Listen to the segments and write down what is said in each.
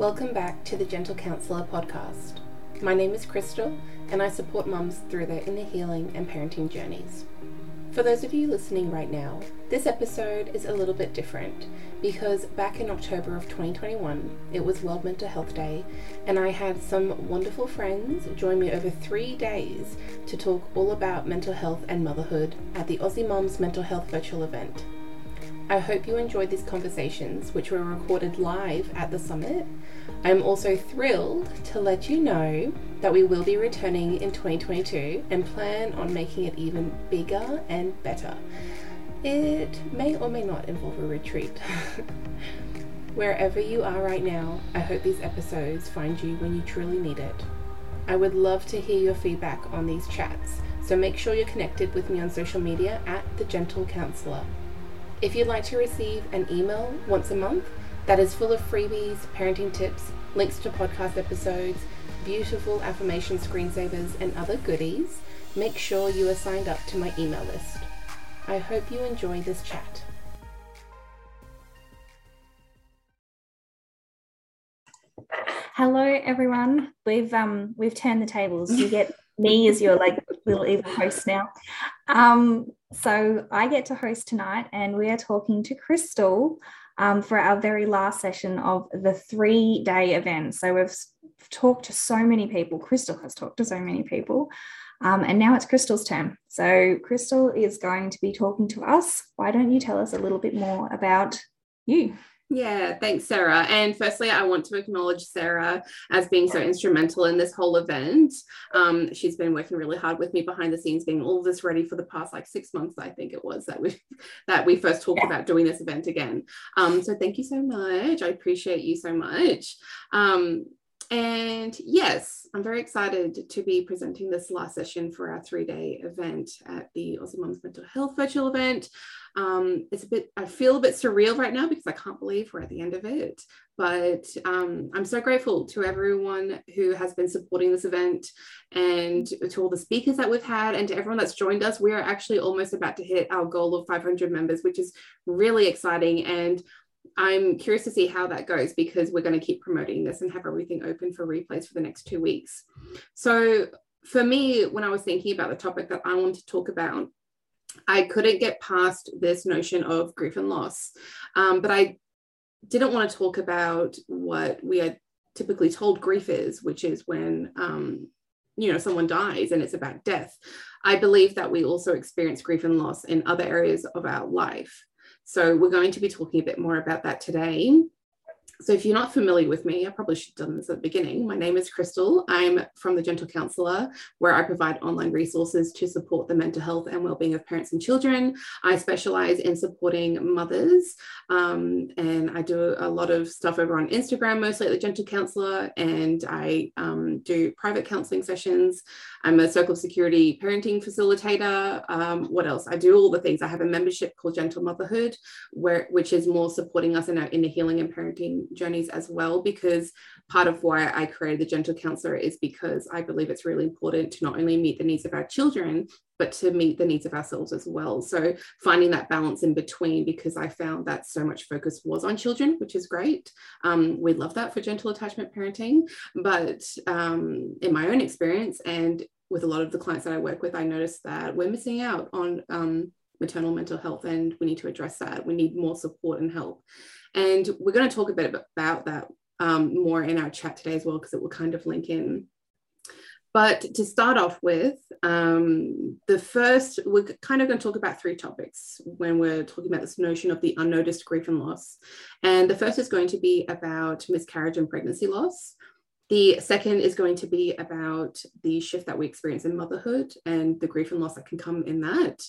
Welcome back to the Gentle Counsellor podcast. My name is Crystal, and I support mums through their inner healing and parenting journeys. For those of you listening right now, this episode is a little bit different because back in October of 2021, it was World Mental Health Day, and I had some wonderful friends join me over three days to talk all about mental health and motherhood at the Aussie Mums Mental Health virtual event. I hope you enjoyed these conversations, which were recorded live at the summit. I'm also thrilled to let you know that we will be returning in 2022 and plan on making it even bigger and better. It may or may not involve a retreat. Wherever you are right now, I hope these episodes find you when you truly need it. I would love to hear your feedback on these chats, so make sure you're connected with me on social media at The Gentle Counsellor. If you'd like to receive an email once a month that is full of freebies, parenting tips, links to podcast episodes, beautiful affirmation screensavers, and other goodies, make sure you are signed up to my email list. I hope you enjoy this chat. Hello everyone. We've um we've turned the tables. You get me as your like little evil host now. Um, so I get to host tonight, and we are talking to Crystal um, for our very last session of the three day event. So we've talked to so many people. Crystal has talked to so many people. Um, and now it's Crystal's turn. So, Crystal is going to be talking to us. Why don't you tell us a little bit more about you? Yeah, thanks, Sarah. And firstly, I want to acknowledge Sarah as being so instrumental in this whole event. Um, she's been working really hard with me behind the scenes, getting all this ready for the past like six months, I think it was that we that we first talked about doing this event again. Um, so thank you so much. I appreciate you so much. Um, and yes, I'm very excited to be presenting this last session for our three day event at the Aussie Mums Mental Health virtual event. Um, it's a bit, I feel a bit surreal right now because I can't believe we're at the end of it. But um, I'm so grateful to everyone who has been supporting this event and to all the speakers that we've had and to everyone that's joined us. We are actually almost about to hit our goal of 500 members, which is really exciting. And I'm curious to see how that goes because we're going to keep promoting this and have everything open for replays for the next two weeks. So, for me, when I was thinking about the topic that I want to talk about, I couldn't get past this notion of grief and loss. Um, but I didn't want to talk about what we are typically told grief is, which is when um, you know someone dies and it's about death. I believe that we also experience grief and loss in other areas of our life. So we're going to be talking a bit more about that today. So, if you're not familiar with me, I probably should have done this at the beginning. My name is Crystal. I'm from the Gentle Counsellor, where I provide online resources to support the mental health and well-being of parents and children. I specialize in supporting mothers, um, and I do a lot of stuff over on Instagram, mostly at the Gentle Counsellor, and I um, do private counseling sessions. I'm a Circle of Security parenting facilitator. Um, what else? I do all the things. I have a membership called Gentle Motherhood, where which is more supporting us in our inner healing and parenting journeys as well because part of why I created the Gentle Counsellor is because I believe it's really important to not only meet the needs of our children, but to meet the needs of ourselves as well. So finding that balance in between, because I found that so much focus was on children, which is great. Um, we love that for gentle attachment parenting. But um, in my own experience and with a lot of the clients that I work with, I noticed that we're missing out on um, maternal mental health and we need to address that. We need more support and help. And we're going to talk a bit about that um, more in our chat today as well, because it will kind of link in. But to start off with, um, the first, we're kind of going to talk about three topics when we're talking about this notion of the unnoticed grief and loss. And the first is going to be about miscarriage and pregnancy loss. The second is going to be about the shift that we experience in motherhood and the grief and loss that can come in that.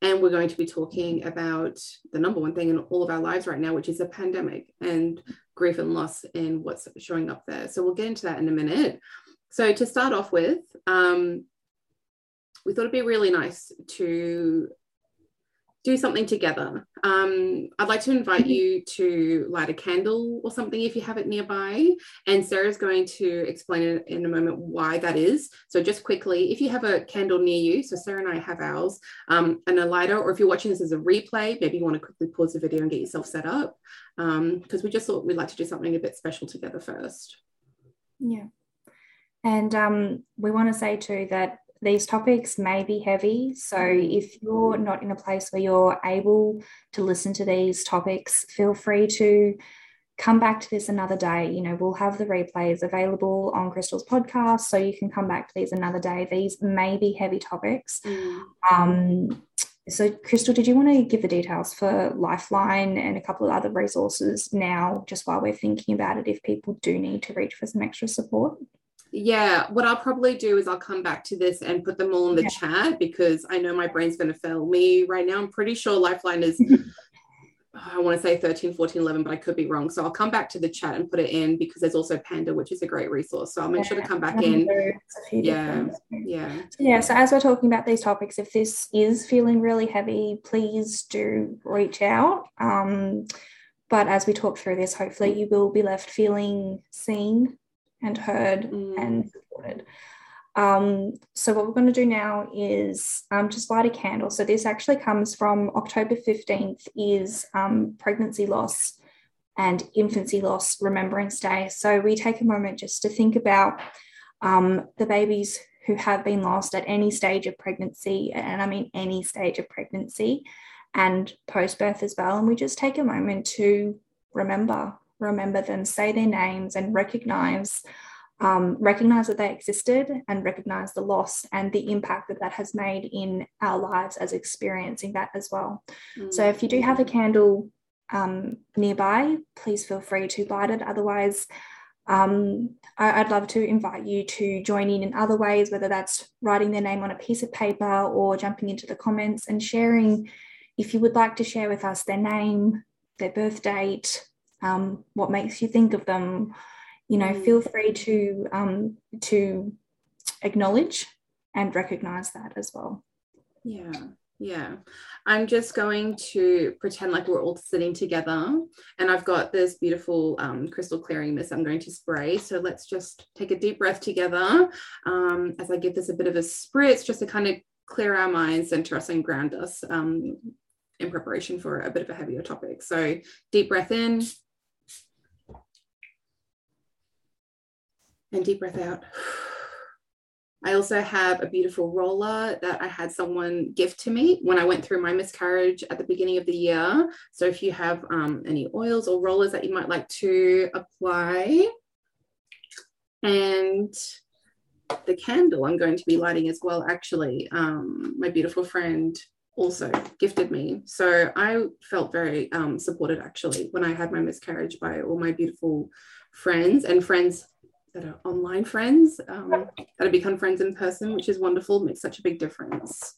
And we're going to be talking about the number one thing in all of our lives right now, which is a pandemic and grief and loss and what's showing up there. So we'll get into that in a minute. So to start off with, um, we thought it'd be really nice to do something together. Um, I'd like to invite mm-hmm. you to light a candle or something if you have it nearby. And Sarah's going to explain in a moment why that is. So, just quickly, if you have a candle near you, so Sarah and I have ours, um, and a lighter, or if you're watching this as a replay, maybe you want to quickly pause the video and get yourself set up because um, we just thought we'd like to do something a bit special together first. Yeah. And um, we want to say too that these topics may be heavy. So if you're not in a place where you're able to listen to these topics, feel free to come back to this another day. You know, we'll have the replays available on Crystal's podcast, so you can come back to these another day. These may be heavy topics. Mm. Um, so, Crystal, did you want to give the details for Lifeline and a couple of other resources now, just while we're thinking about it, if people do need to reach for some extra support? Yeah, what I'll probably do is I'll come back to this and put them all in the yeah. chat because I know my brain's going to fail me right now. I'm pretty sure Lifeline is, I want to say 13, 14, 11, but I could be wrong. So I'll come back to the chat and put it in because there's also PANDA, which is a great resource. So I'll make yeah, sure to come back in. Yeah. Yeah. So yeah. So as we're talking about these topics, if this is feeling really heavy, please do reach out. Um, but as we talk through this, hopefully you will be left feeling seen and heard mm. and supported. Um, so what we're going to do now is um, just light a candle. So this actually comes from October 15th is um, pregnancy loss and infancy loss remembrance day. So we take a moment just to think about um, the babies who have been lost at any stage of pregnancy, and I mean any stage of pregnancy and post birth as well. And we just take a moment to remember remember them, say their names, and recognize um, recognize that they existed and recognize the loss and the impact that that has made in our lives as experiencing that as well. Mm. So if you do have a candle um, nearby, please feel free to light it. Otherwise, um, I, would love to invite you to join in in other ways, whether that's writing their name on a piece of paper or jumping into the comments and sharing. If you would like to share with us their name, their birth date, um, what makes you think of them you know feel mm. free to um, to acknowledge and recognize that as well. Yeah yeah. I'm just going to pretend like we're all sitting together and i've got this beautiful um, crystal clearing mist i'm going to spray. So let's just take a deep breath together um, as i give this a bit of a spritz just to kind of clear our minds center us and ground us um, in preparation for a bit of a heavier topic. So deep breath in and deep breath out. I also have a beautiful roller that I had someone gift to me when I went through my miscarriage at the beginning of the year. So if you have um, any oils or rollers that you might like to apply, and the candle I'm going to be lighting as well, actually, um, my beautiful friend also gifted me. So I felt very um, supported actually when I had my miscarriage by all my beautiful friends and friends that are online friends um, that have become friends in person, which is wonderful, makes such a big difference.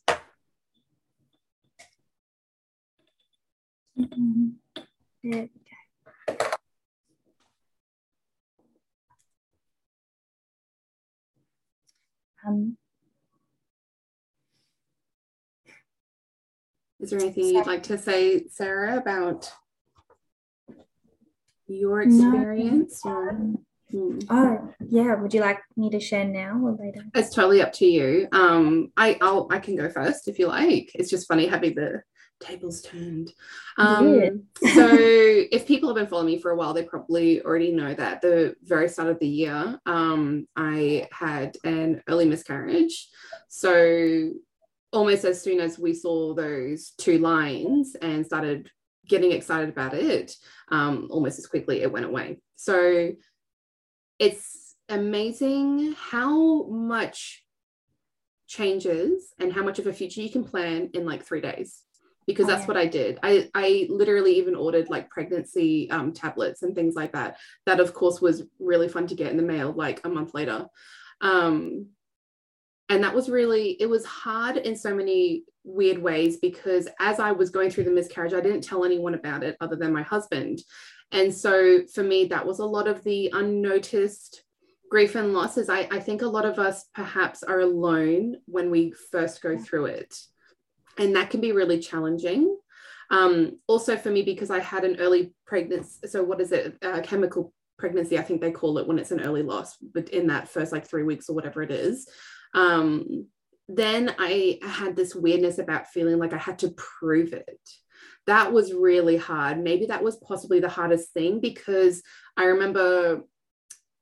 Um, is there anything you'd like to say, Sarah, about your experience? No. Or? Hmm. Oh, yeah. Would you like me to share now or later? It's totally up to you. Um, I I'll I can go first if you like. It's just funny having the tables turned. Um, so if people have been following me for a while, they probably already know that the very start of the year, um, I had an early miscarriage. So almost as soon as we saw those two lines and started getting excited about it, um, almost as quickly it went away. So it's amazing how much changes and how much of a future you can plan in like three days because that's what I did. I, I literally even ordered like pregnancy um, tablets and things like that. That, of course, was really fun to get in the mail like a month later. Um, and that was really, it was hard in so many weird ways because as I was going through the miscarriage, I didn't tell anyone about it other than my husband. And so for me, that was a lot of the unnoticed grief and losses. I, I think a lot of us perhaps are alone when we first go through it. and that can be really challenging. Um, also for me, because I had an early pregnancy, so what is it? Uh, chemical pregnancy, I think they call it when it's an early loss, but in that first like three weeks or whatever it is. Um, then I had this weirdness about feeling like I had to prove it. That was really hard. Maybe that was possibly the hardest thing because I remember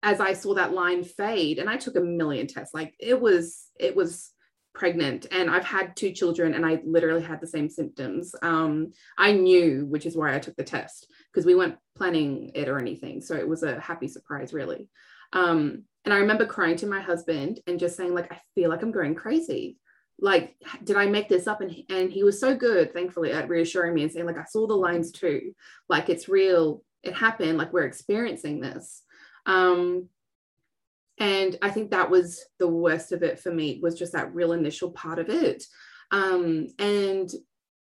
as I saw that line fade and I took a million tests, like it was, it was pregnant and I've had two children and I literally had the same symptoms. Um, I knew, which is why I took the test because we weren't planning it or anything. So it was a happy surprise, really. Um, and I remember crying to my husband and just saying, like, I feel like I'm going crazy. Like, did I make this up? And he, and he was so good, thankfully, at reassuring me and saying, like, I saw the lines too. Like, it's real. It happened. Like, we're experiencing this. Um, and i think that was the worst of it for me was just that real initial part of it um, and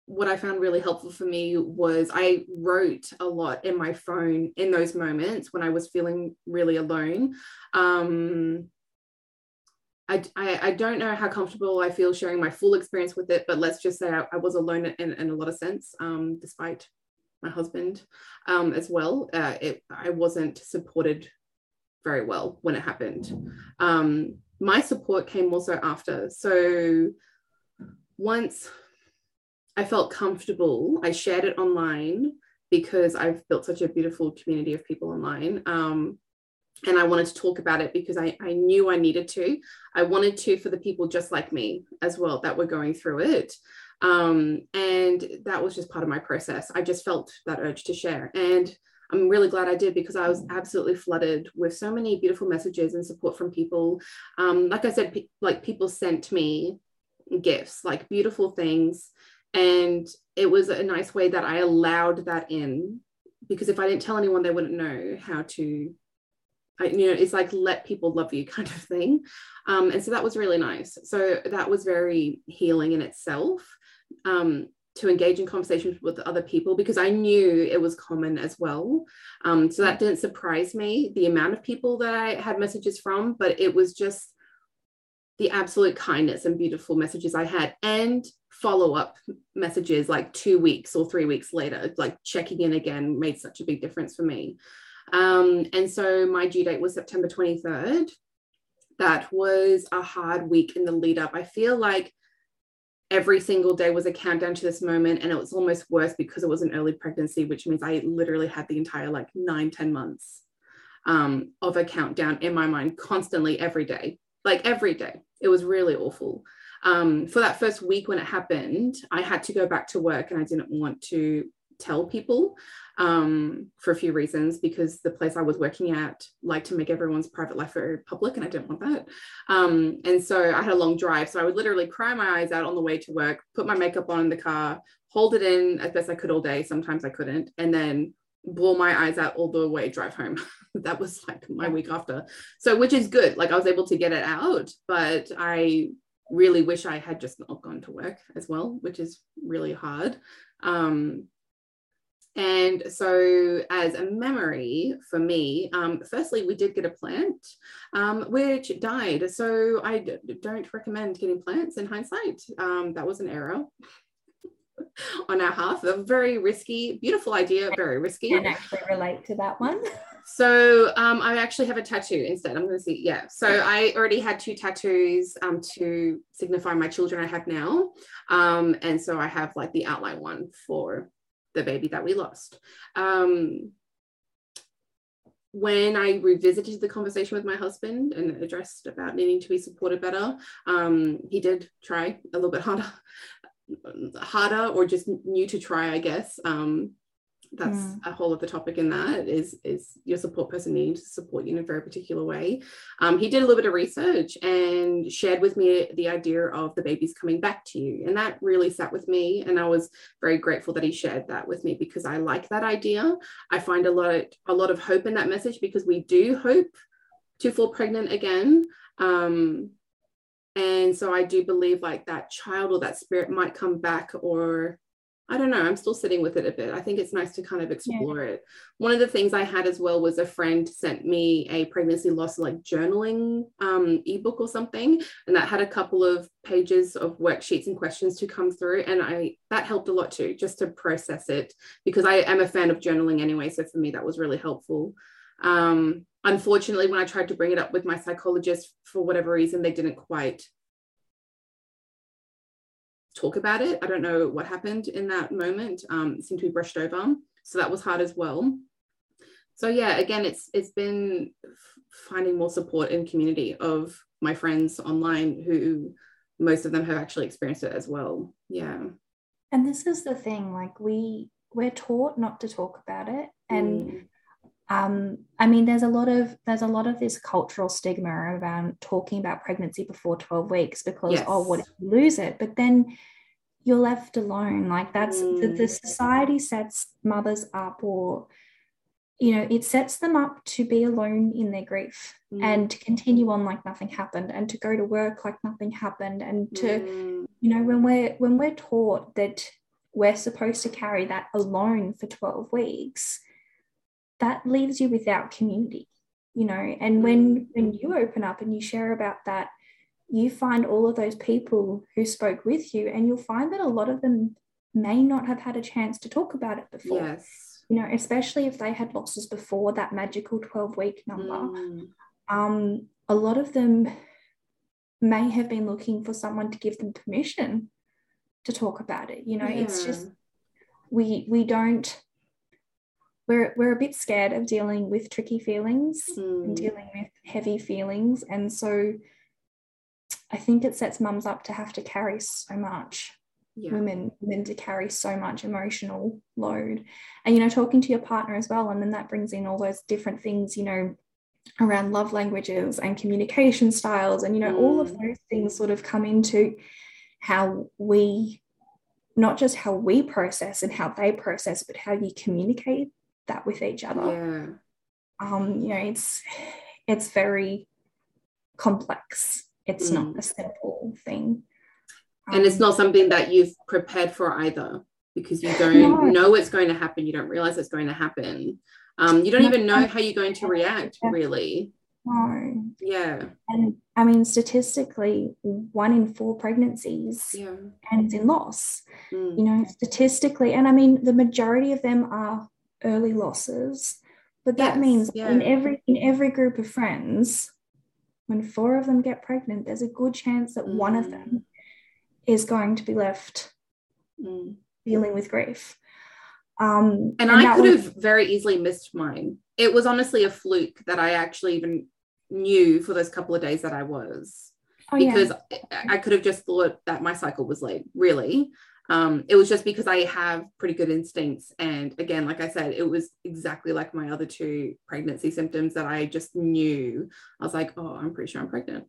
what i found really helpful for me was i wrote a lot in my phone in those moments when i was feeling really alone um, I, I, don't know how comfortable I feel sharing my full experience with it, but let's just say I, I was alone in, in a lot of sense, um, despite my husband um, as well. Uh, it, I wasn't supported very well when it happened. Um, my support came also after. So once I felt comfortable, I shared it online because I've built such a beautiful community of people online. Um, and I wanted to talk about it because I, I knew I needed to. I wanted to for the people just like me as well that were going through it. Um, and that was just part of my process. I just felt that urge to share. And I'm really glad I did because I was absolutely flooded with so many beautiful messages and support from people. Um, like I said, pe- like people sent me gifts, like beautiful things. And it was a nice way that I allowed that in because if I didn't tell anyone, they wouldn't know how to, you know, it's like let people love you kind of thing. Um, and so that was really nice. So that was very healing in itself. Um, to engage in conversations with other people because I knew it was common as well. Um, so that didn't surprise me, the amount of people that I had messages from, but it was just the absolute kindness and beautiful messages I had and follow up messages like two weeks or three weeks later, like checking in again made such a big difference for me. Um, and so my due date was September 23rd. That was a hard week in the lead up. I feel like every single day was a countdown to this moment and it was almost worse because it was an early pregnancy which means i literally had the entire like nine ten months um, of a countdown in my mind constantly every day like every day it was really awful um, for that first week when it happened i had to go back to work and i didn't want to tell people um, for a few reasons because the place I was working at liked to make everyone's private life very public and I didn't want that. Um, and so I had a long drive. So I would literally cry my eyes out on the way to work, put my makeup on in the car, hold it in as best I could all day. Sometimes I couldn't. And then blow my eyes out all the way drive home. that was like my week after. So, which is good. Like I was able to get it out, but I really wish I had just not gone to work as well, which is really hard. Um, and so, as a memory for me, um, firstly, we did get a plant um, which died. So, I d- don't recommend getting plants in hindsight. Um, that was an error on our half. A very risky, beautiful idea, very risky. Can actually relate to that one. So um, I actually have a tattoo instead. I'm going to see. Yeah. So I already had two tattoos um, to signify my children I have now. Um, and so I have like the outline one for the baby that we lost. Um, when I revisited the conversation with my husband and addressed about needing to be supported better, um, he did try a little bit harder, harder or just new to try, I guess. Um, that's mm. a whole other topic in that is is your support person needing to support you in a very particular way. Um, he did a little bit of research and shared with me the idea of the babies coming back to you. And that really sat with me and i was very grateful that he shared that with me because i like that idea. I find a lot a lot of hope in that message because we do hope to fall pregnant again. Um, and so i do believe like that child or that spirit might come back or I don't know. I'm still sitting with it a bit. I think it's nice to kind of explore yeah. it. One of the things I had as well was a friend sent me a pregnancy loss like journaling um, ebook or something, and that had a couple of pages of worksheets and questions to come through, and I that helped a lot too, just to process it because I am a fan of journaling anyway. So for me, that was really helpful. Um, unfortunately, when I tried to bring it up with my psychologist for whatever reason, they didn't quite talk about it. I don't know what happened in that moment. Um, it seemed to be brushed over. So that was hard as well. So yeah, again, it's it's been finding more support in community of my friends online who most of them have actually experienced it as well. Yeah. And this is the thing, like we we're taught not to talk about it. And mm. Um, I mean there's a lot of there's a lot of this cultural stigma around talking about pregnancy before 12 weeks because yes. oh what if you lose it? But then you're left alone like that's mm. the, the mm. society sets mothers up or you know it sets them up to be alone in their grief mm. and to continue on like nothing happened and to go to work like nothing happened and to mm. you know when we're when we're taught that we're supposed to carry that alone for 12 weeks that leaves you without community you know and when mm. when you open up and you share about that you find all of those people who spoke with you, and you'll find that a lot of them may not have had a chance to talk about it before. Yes. You know, especially if they had losses before that magical 12 week number. Mm. Um, a lot of them may have been looking for someone to give them permission to talk about it. You know, yeah. it's just we we don't we're we're a bit scared of dealing with tricky feelings mm. and dealing with heavy feelings. And so I think it sets mums up to have to carry so much. Yeah. Women, women to carry so much emotional load, and you know, talking to your partner as well, and then that brings in all those different things, you know, around love languages and communication styles, and you know, mm. all of mm. those things sort of come into how we, not just how we process and how they process, but how you communicate that with each other. Yeah. Um, you know, it's it's very complex it's mm. not a simple thing. Um, and it's um, not something that you've prepared for either because you don't no. know what's going to happen. You don't realize it's going to happen. Um, you don't even know how you're going to react, really. No. Yeah. And I mean, statistically, one in four pregnancies yeah. ends in loss. Mm. You know, statistically, and I mean, the majority of them are early losses. But that yes, means yeah. in every in every group of friends, when four of them get pregnant, there's a good chance that mm. one of them mm. is going to be left mm. dealing with grief. Um, and, and I could was, have very easily missed mine. It was honestly a fluke that I actually even knew for those couple of days that I was. Oh, because yeah. I could have just thought that my cycle was late, really. Um, it was just because I have pretty good instincts. And again, like I said, it was exactly like my other two pregnancy symptoms that I just knew. I was like, oh, I'm pretty sure I'm pregnant.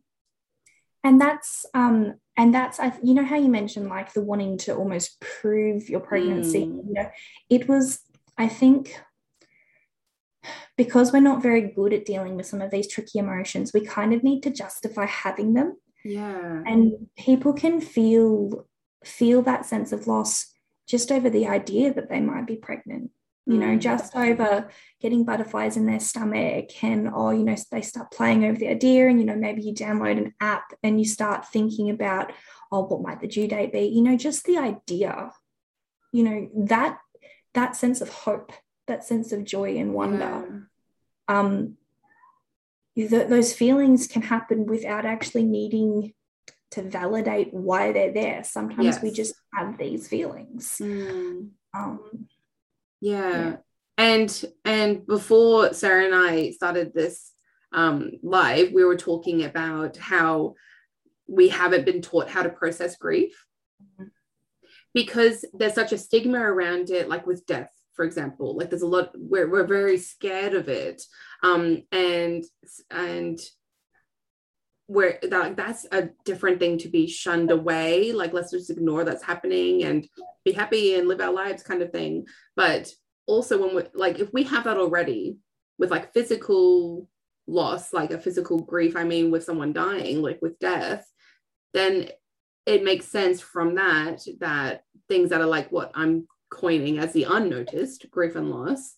And that's um and that's I you know how you mentioned like the wanting to almost prove your pregnancy. Mm. You know, it was I think because we're not very good at dealing with some of these tricky emotions, we kind of need to justify having them. Yeah. And people can feel feel that sense of loss just over the idea that they might be pregnant you know, mm. just over getting butterflies in their stomach, and or you know, they start playing over the idea, and you know, maybe you download an app and you start thinking about, oh, what might the due date be? You know, just the idea, you know, that that sense of hope, that sense of joy and wonder, yeah. um, th- those feelings can happen without actually needing to validate why they're there. Sometimes yes. we just have these feelings. Mm. Um, yeah. yeah. And and before Sarah and I started this um, live, we were talking about how we haven't been taught how to process grief mm-hmm. because there's such a stigma around it, like with death, for example. Like there's a lot we're we're very scared of it, um, and and where that that's a different thing to be shunned away like let's just ignore that's happening and be happy and live our lives kind of thing but also when we like if we have that already with like physical loss like a physical grief i mean with someone dying like with death then it makes sense from that that things that are like what i'm coining as the unnoticed grief and loss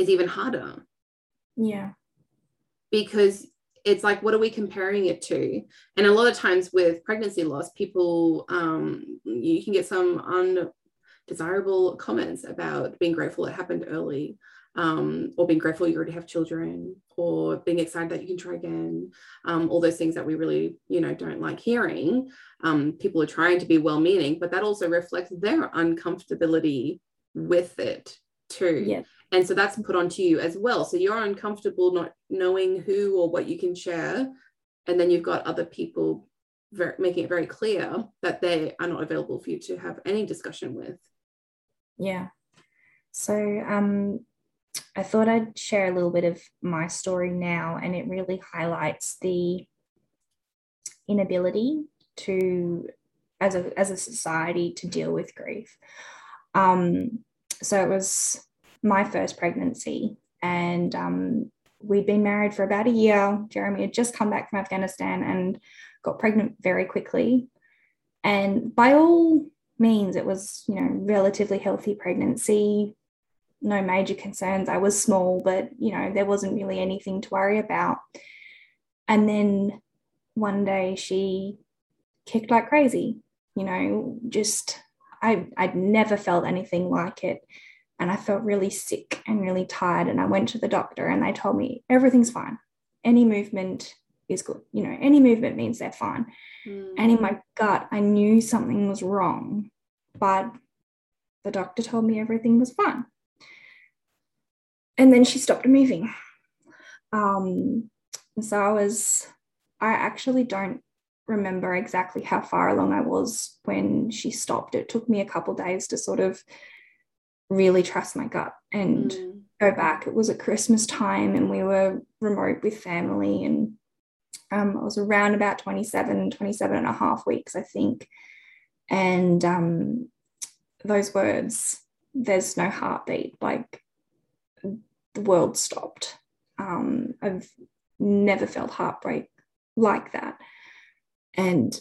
is even harder. Yeah. Because it's like, what are we comparing it to? And a lot of times with pregnancy loss, people, um, you can get some undesirable comments about being grateful it happened early um, or being grateful you already have children, or being excited that you can try again. Um, all those things that we really, you know, don't like hearing. Um, people are trying to be well-meaning, but that also reflects their uncomfortability with it too. Yeah. And so that's put onto you as well. So you're uncomfortable not knowing who or what you can share, and then you've got other people making it very clear that they are not available for you to have any discussion with. Yeah. So um, I thought I'd share a little bit of my story now, and it really highlights the inability to, as a as a society, to deal with grief. Um, so it was my first pregnancy, and um, we'd been married for about a year. Jeremy had just come back from Afghanistan and got pregnant very quickly, and by all means, it was you know relatively healthy pregnancy no major concerns. I was small, but you know, there wasn't really anything to worry about. And then one day she kicked like crazy, you know, just I I'd never felt anything like it. And I felt really sick and really tired. And I went to the doctor and they told me everything's fine. Any movement is good. You know, any movement means they're fine. Mm. And in my gut, I knew something was wrong, but the doctor told me everything was fine and then she stopped moving. Um, so I was, I actually don't remember exactly how far along I was when she stopped. It took me a couple days to sort of really trust my gut and mm. go back. It was at Christmas time and we were remote with family and um, I was around about 27, 27 and a half weeks, I think. And um, those words, there's no heartbeat, like the world stopped. Um, I've never felt heartbreak like that. And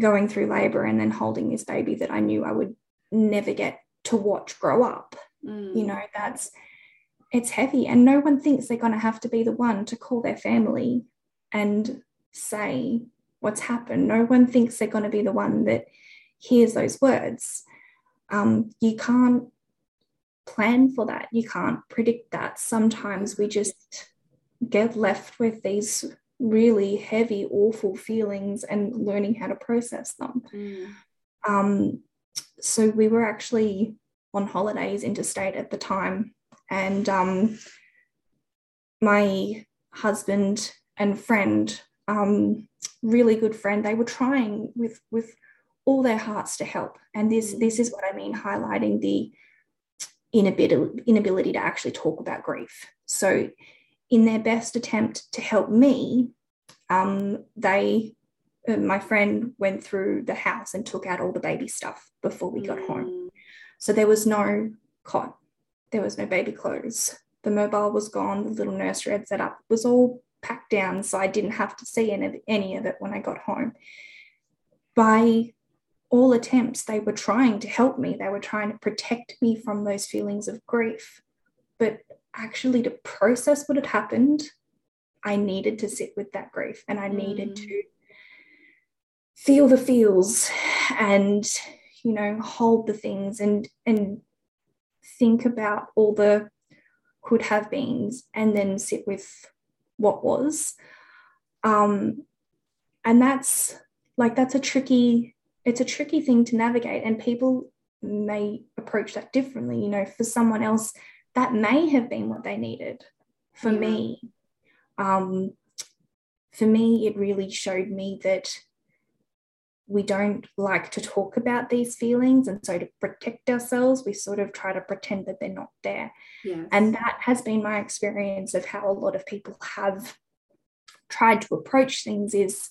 going through labor and then holding this baby that I knew I would never get to watch grow up. Mm. You know, that's it's heavy. And no one thinks they're going to have to be the one to call their family and say what's happened. No one thinks they're going to be the one that hears those words. Um, you can't plan for that. You can't predict that. Sometimes we just get left with these really heavy, awful feelings and learning how to process them. Mm. Um, so we were actually on holidays interstate at the time, and um, my husband and friend, um, really good friend, they were trying with with all their hearts to help. And this mm. this is what I mean, highlighting the inability, inability to actually talk about grief. So, in their best attempt to help me, um, they, my friend went through the house and took out all the baby stuff before we got mm. home. So there was no cot, there was no baby clothes. The mobile was gone. The little nursery had set up was all packed down, so I didn't have to see any of, any of it when I got home. By all attempts, they were trying to help me. They were trying to protect me from those feelings of grief. But actually, to process what had happened, I needed to sit with that grief and I needed mm. to feel the feels and, you know, hold the things and, and think about all the could have beens and then sit with what was. Um, and that's like, that's a tricky it's a tricky thing to navigate and people may approach that differently you know for someone else that may have been what they needed for yeah. me um, for me it really showed me that we don't like to talk about these feelings and so to protect ourselves we sort of try to pretend that they're not there yes. and that has been my experience of how a lot of people have tried to approach things is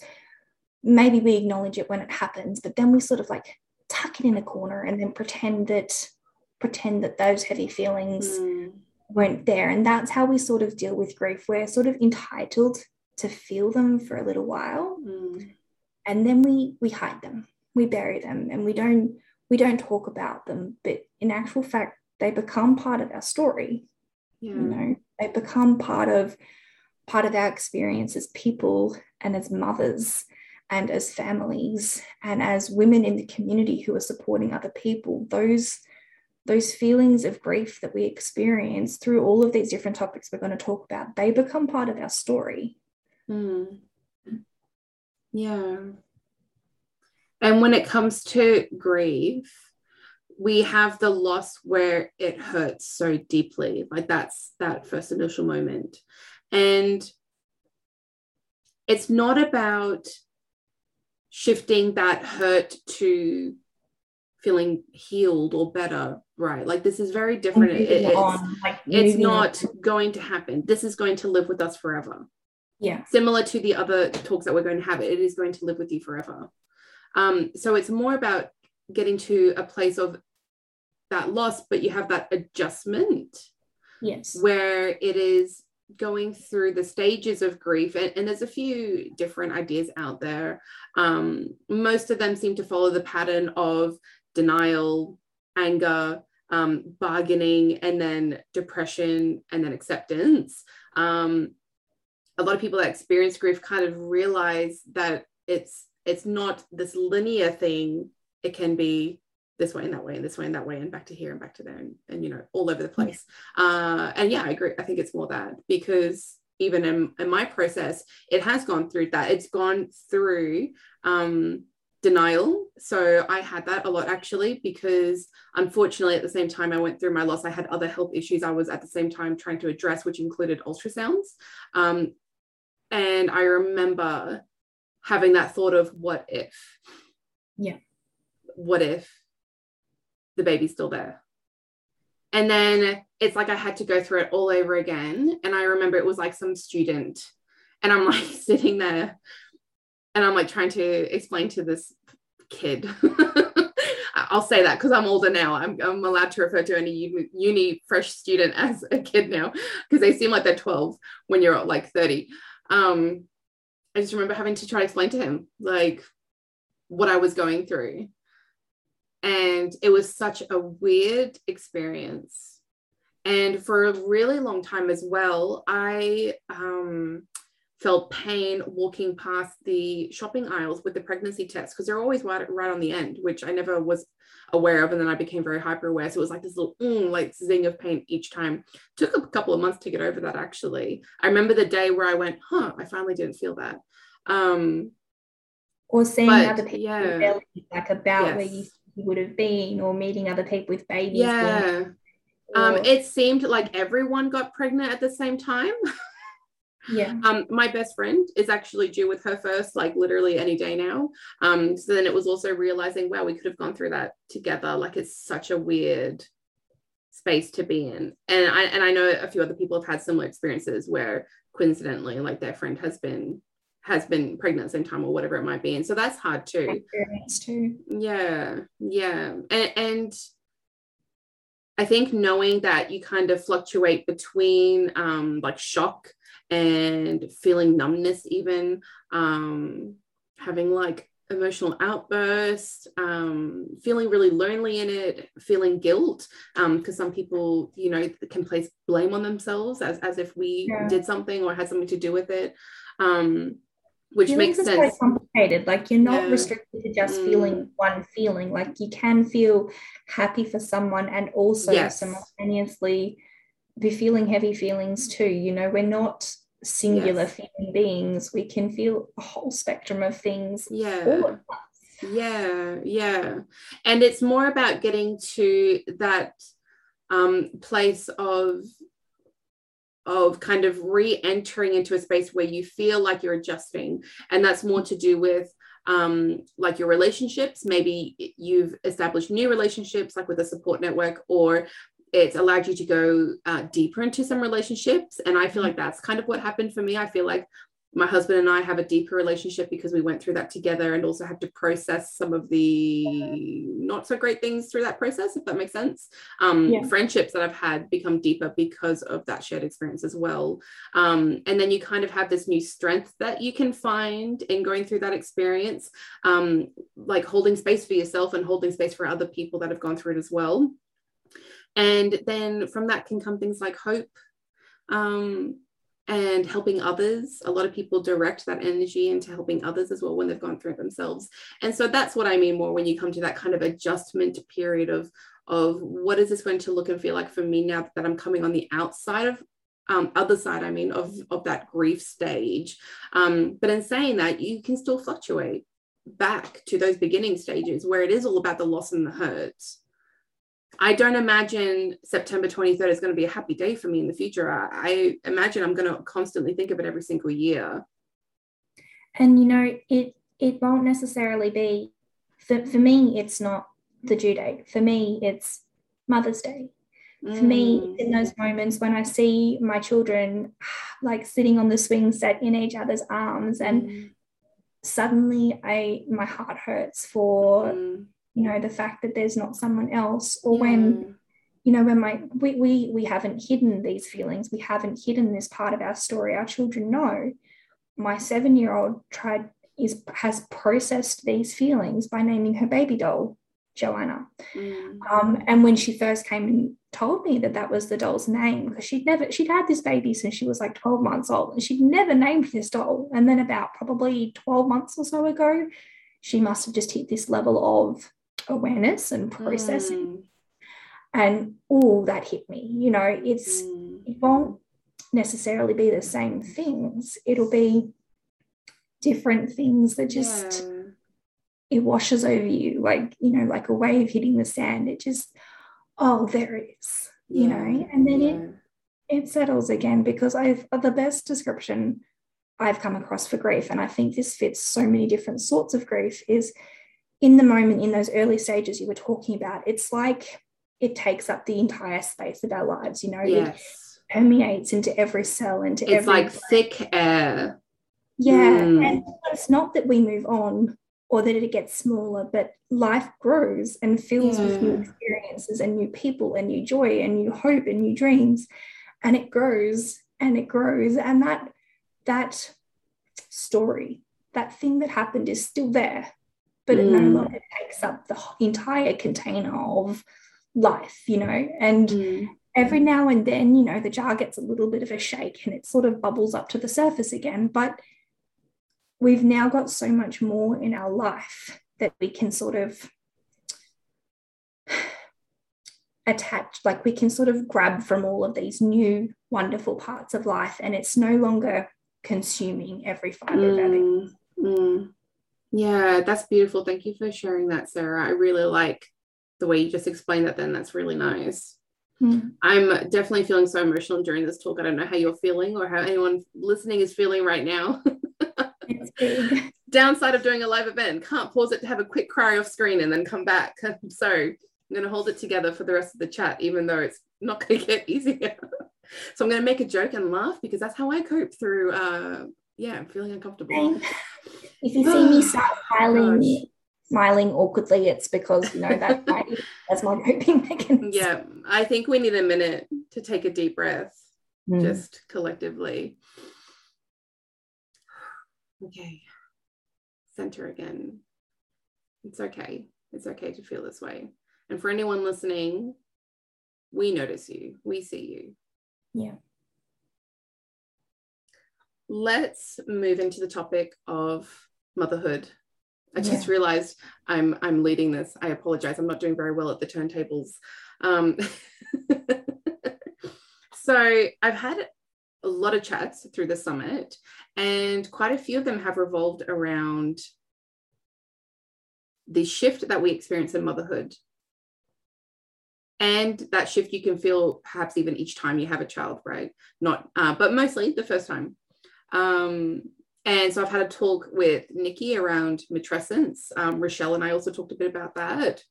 maybe we acknowledge it when it happens, but then we sort of like tuck it in a corner and then pretend that pretend that those heavy feelings mm. weren't there. And that's how we sort of deal with grief. We're sort of entitled to feel them for a little while. Mm. And then we we hide them, we bury them, and we don't we don't talk about them, but in actual fact, they become part of our story. Yeah. You know, they become part of part of our experience as people and as mothers and as families and as women in the community who are supporting other people those those feelings of grief that we experience through all of these different topics we're going to talk about they become part of our story mm. Yeah. And when it comes to grief we have the loss where it hurts so deeply. Like that's that first initial moment. And it's not about shifting that hurt to feeling healed or better right? Like this is very different. It, it's, like it's not on. going to happen. This is going to live with us forever yeah. similar to the other talks that we're going to have it is going to live with you forever. Um so it's more about getting to a place of that loss but you have that adjustment yes. where it is going through the stages of grief and, and, there's a few different ideas out there. Um, most of them seem to follow the pattern of denial anger um, bargaining and then depression and then acceptance. Um, a lot of people that experience grief kind of realize that it's it's not this linear thing. It can be this way and that way and this way and that way and back to here and back to there and, and you know all over the place. Uh, and yeah i agree. I think it's more that because even in, in my process it has gone through that. It's gone through um, denial. So i had that a lot actually because unfortunately at the same time i went through my loss i had other health issues. I was at the same time trying to address which included ultrasounds. Um, and i remember having that thought of what if yeah what if the baby's still there. And then it's like I had to go through it all over again. And I remember it was like some student, and I'm like sitting there and I'm like trying to explain to this kid. I'll say that because I'm older now. I'm, I'm allowed to refer to any uni fresh student as a kid now because they seem like they're 12 when you're like 30. Um, I just remember having to try to explain to him like what I was going through and it was such a weird experience. And for a really long time as well, I um, felt pain walking past the shopping aisles with the pregnancy test because they're always right, right on the end, which I never was aware of. And then I became very hyper aware. So it was like this little mm, like zing of pain each time. Took a couple of months to get over that actually. I remember the day where I went, huh, I finally didn't feel that. Um, or seeing but, other people yeah. like about yes. where you would have been or meeting other people with babies. Yeah. um, it seemed like everyone got pregnant at the same time. yeah. Um, my best friend is actually due with her first, like literally any day now. Um, so then it was also realizing, wow, we could have gone through that together. Like it's such a weird space to be in. And I and I know a few other people have had similar experiences where coincidentally, like their friend has been has been pregnant at the same time or whatever it might be. And so that's hard too. Experience too. Yeah. Yeah. And, and I think knowing that you kind of fluctuate between um, like shock and feeling numbness, even um, having like emotional outbursts, um, feeling really lonely in it, feeling guilt, because um, some people, you know, can place blame on themselves as, as if we yeah. did something or had something to do with it. Um, which Feelings makes sense. Quite complicated. Like you're not yeah. restricted to just mm. feeling one feeling. Like you can feel happy for someone and also yes. simultaneously be feeling heavy feelings too. You know, we're not singular yes. feeling beings. We can feel a whole spectrum of things. Yeah. Yeah, yeah. And it's more about getting to that um, place of of kind of re-entering into a space where you feel like you're adjusting and that's more to do with um, like your relationships maybe you've established new relationships like with a support network or it's allowed you to go uh, deeper into some relationships and i feel like that's kind of what happened for me i feel like my husband and i have a deeper relationship because we went through that together and also had to process some of the not so great things through that process, if that makes sense. Um, Yeah. Friendships that I've had become deeper because of that shared experience as well. Um, and then you kind of have this new strength that you can find in going through that experience, um, like holding space for yourself and holding space for other people that have gone through it as well. And then from that can come things like hope. Um, and helping others. A lot of people direct that energy into helping others as well when they've gone through it themselves. And so that's what I mean more when you come to that kind of adjustment period of of what is this going to look and feel like for me now that I'm coming on the outside of um, other side, I mean, of of that grief stage. Um, but in saying that, you can still fluctuate back to those beginning stages where it is all about the loss and the hurt. I don't imagine September 23rd is going to be a happy day for me in the future. I, I imagine I'm going to constantly think of it every single year. and you know it it won't necessarily be for, for me it's not the due date for me it's mother's day for me Mm. in those moments when i see my children like sitting on the swing set in each other's arms and Mm. suddenly i my heart hurts for Mm. You know the fact that there's not someone else or when you know when my we, we we haven't hidden these feelings we haven't hidden this part of our story. Our children know. My seven year old tried is has processed these feelings by naming her baby doll joanna. Mm. um, and when she first came and told me that that was the doll's name because she'd never she'd had this baby since she was like 12 months old and she'd never named this doll. And then about probably 12 months or so ago she must have just hit this level of awareness and processing Mm. and all that hit me you know it's Mm. it won't necessarily be the same things it'll be different things that just Yeah. it washes over you like you know like a wave hitting the sand it just oh there it is you know and then Yeah. it it settles again because i've the best description i've come across for grief and i think this fits so many different sorts of grief is in the moment in those early stages you were talking about it's like it takes up the entire space of our lives you know it permeates into every cell into It's every like thick air. yeah Mm. and it's not that we move on or that it gets smaller but life grows and fills with new experiences and new people and new joy and new hope and new dreams and it grows and it grows and that that story that thing that happened is still there but it no Mm. longer takes up the entire container of life you know and Mm. every now and then, you know, the jar gets a little bit of a shake and it sort of bubbles up to the surface again. But we've now got so much more in our life that we can sort of attach, like we can sort of grab from all of these new wonderful parts of life. And it's no longer consuming every fiber of our being. Mm, mm. Yeah, that's beautiful. Thank you for sharing that, Sarah. I really like the way you just explained that then. That's really nice. Mm. I'm definitely feeling so emotional during this talk. I don't know how you're feeling or how anyone listening is feeling right now. Downside of doing a live event, can't pause it to have a quick cry off screen and then come back. So I'm going to hold it together for the rest of the chat, even though it's not going to get easier. so I'm going to make a joke and laugh because that's how I cope through, uh, yeah, I'm feeling uncomfortable. If you see me start smiling, Gosh. smiling awkwardly, it's because, you know, that's my, that's my coping mechanism. Yeah, I think we need a minute to take a deep breath, Mm. just collectively. Okay, center again. It's okay. It's okay to feel this way. And for anyone listening, we notice you, we see you. Yeah. Let's move into the topic of motherhood. I just realized I'm I'm leading this. I apologize. I'm not doing very well at the turntables. Um, so I've had a lot of chats through the summit, and quite a few of them have revolved around the shift that we experience in motherhood. And that shift you can feel perhaps even each time you have a child, right? Not, uh, but mostly the first time. Um, and so I've had a talk with Nikki around matrescence. Um, Rochelle and I also talked a bit about that.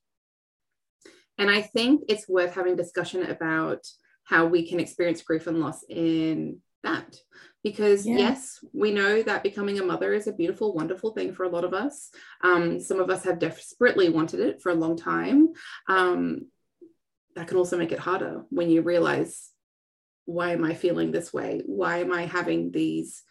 And I think it's worth having discussion about how we can experience grief and loss in that. because Yeah. yes we know that becoming a mother is a beautiful wonderful thing for a lot of us um, some of us have desperately wanted it for a long time um, that can also make it harder when you realize why am i feeling this way why am i having these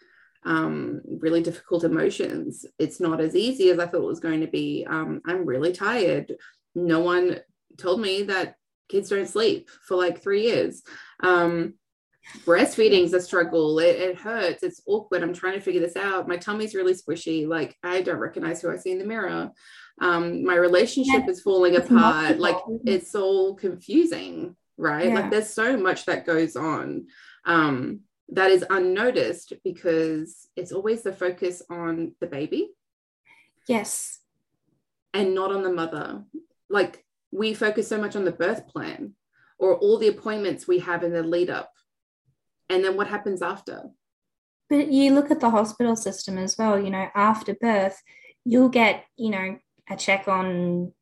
um, really difficult emotions. It's not as easy as i thought it was going to be. Um, i'm really tired. No one told me that kids don't sleep for like three years. Um, breastfeeding's a struggle. It, it hurts. It's awkward. I'm trying to figure this out. My tummy's really squishy. Like i don't recognize who i see in the mirror. Um my relationship Yeah, is falling it's apart. Multiple, like it's all confusing right? Yeah. like there's so much that goes on. Um that is unnoticed because it's always the focus on the baby Yes. and not on the mother. Like we focus so much on the birth plan or all the appointments we have in the lead up. And then what happens after? But you look at the hospital system as well, you know, after birth, you'll get, you know, a check on,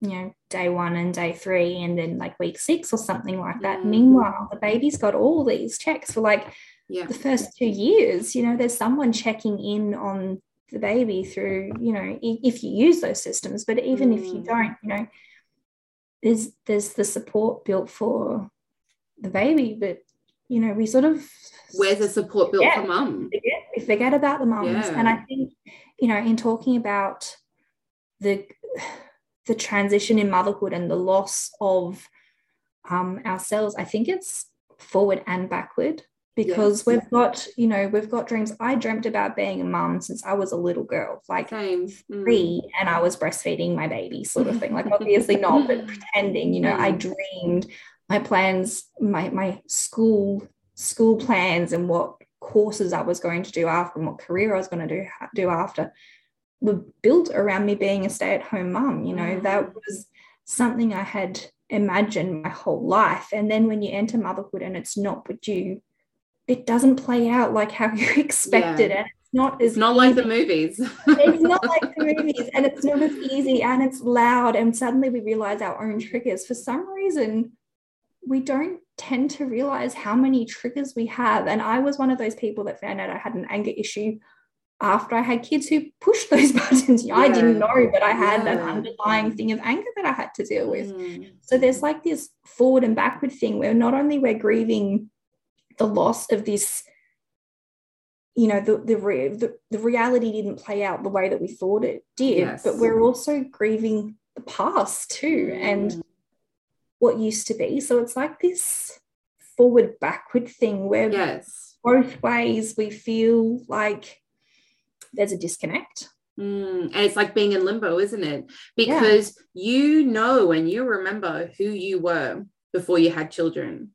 you know, day one and day three, and then like week six or something like that. Mm. Meanwhile, the baby's got all these checks for like Yeah. the first two years. You know, there's someone checking in on the baby through, you know, if you use those systems, but even if you Mm. don't, you know, there's there's the support built for the baby, but you know, we sort of Where's the support built for mum? forget we forget about the mums Yeah. and i think you know in talking about the the transition in motherhood and the loss of um, ourselves i think it's forward and backward because Yes. we've got you know we've got dreams i dreamt about being a mum since i was a little girl like Same. Mm. three and i was breastfeeding my baby sort of thing like obviously not but pretending you know i Mm. dreamed my plans my my school school plans and what courses i was going to do after and what career i was going to do do after were built around me being a stay-at-home mum you know that Mm. was something i had imagined my whole life. And then when you enter motherhood and it's not what you it doesn't play out like how you expected and it's not as It's not like the movies. it's not like the movies and it's not as easy and it's loud and suddenly we realize our own triggers. For some reason we don't tend to realize how many triggers we have. And i was one of those people that found out i had an anger issue after i had kids who pushed those buttons i didn't know but i had an underlying thing of anger that i had to deal with Mm. so there's like this forward and backward thing where not only we're grieving the loss of this, you know, the the, re- the the reality didn't play out the way that we thought it did, Yes. but we're also grieving the past too Mm. and what used to be. So it's like this forward backward thing where yes. both ways we feel like there's a disconnect. Mm, and it's like being in limbo, isn't it? Because you know and you remember who you were before you had children.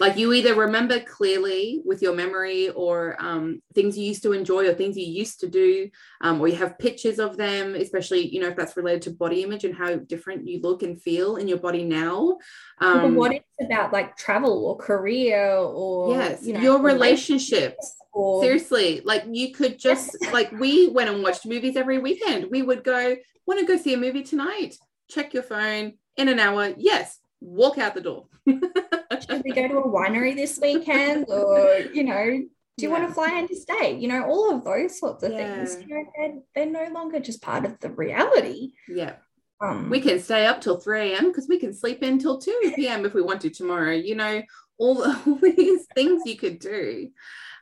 Like you either remember clearly with your memory or um, things you used to enjoy or things you used to do, um, or you have pictures of them, especially, you know, if that's related to body image and how different you look and feel in your body now. Um, what it's about like travel or career or yes, you know, your relationships. or Seriously, like you could just like we went and watched movies every weekend. We would go, want to go see a movie tonight? Check your phone in an hour. Yes, walk out the door. should we go to a winery this weekend or you know do you want to fly interstate you know all of those sorts of things. You know, they're, they're no longer just part of the reality Yeah, um we can stay up till 3 a.m. because we can sleep in till 2 p.m. if we want to tomorrow. You know, all, all these things you could do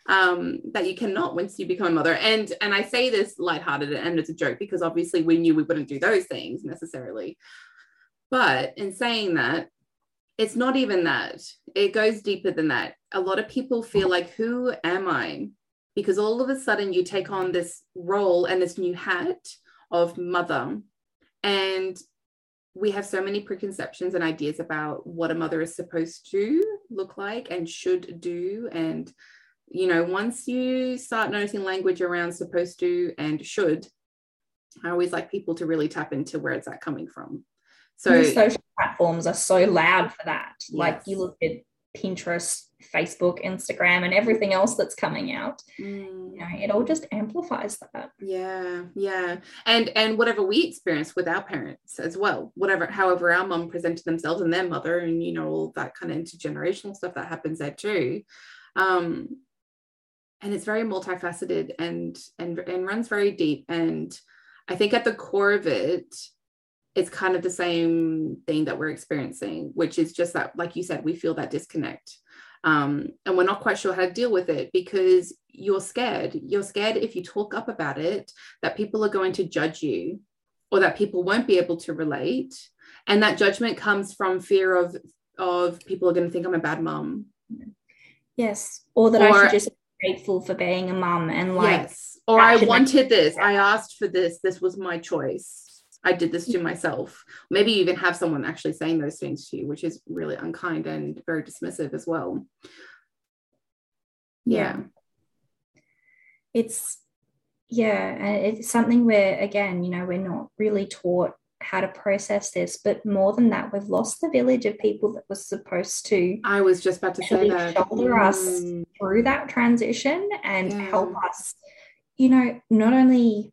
um, that you cannot once you become a mother. And and I say this lighthearted and it's a joke because obviously we knew we wouldn't do those things necessarily. But in saying that, it's not even that. It goes deeper than that. A lot of people feel like, who am I? Because all of a sudden you take on this role and this new hat of mother. And we have so many preconceptions and ideas about what a mother is supposed to look like and should do. And, you know, once you start noticing language around supposed to and should, I always like people to really tap into where it's at coming from. So, social platforms are so loud for that. Like you look at pinterest facebook instagram and everything else that's coming out mm, you know it all just amplifies that. Yeah yeah. And and whatever we experienced with our parents as well whatever however our mum presented themselves and their mother and you know all that kind of intergenerational stuff that happens there too. Um and it's very multifaceted and and and runs very deep. And i think at the core of it it's kind of the same thing that we're experiencing which is just that like you said we feel that disconnect. Um, and we're not quite sure how to deal with it because you're scared. You're scared if you talk up about it that people are going to judge you or that people won't be able to relate. And that judgment comes from fear of of people are going to think i'm a bad mom. Yes. Or that or, i should just be grateful for being a mom and like yes. Or i wanted this. I asked for this. This was my choice i did this to myself maybe you even have someone actually saying those things to you which is really unkind and very dismissive as well yeah, yeah. it's yeah and it's something where again you know we're not really taught how to process this but more than that we've lost the village of people that was supposed to i was just about to say that shoulder mm. us through that transition and yeah. help us you know not only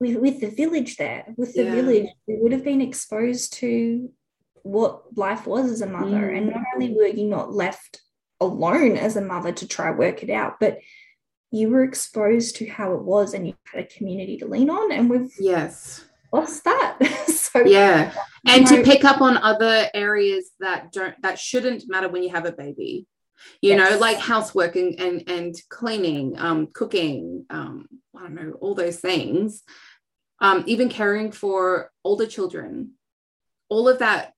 with, with the village there with the yeah. village we would have been exposed to what life was as a mother mm. and not only were you not left alone as a mother to try work it out but you were exposed to how it was and you had a community to lean on and we've yes lost that so yeah and know, to pick up on other areas that don't that shouldn't matter when you have a baby you yes. know like housework and and, and cleaning um cooking um i don't know all those things um even caring for older children all of that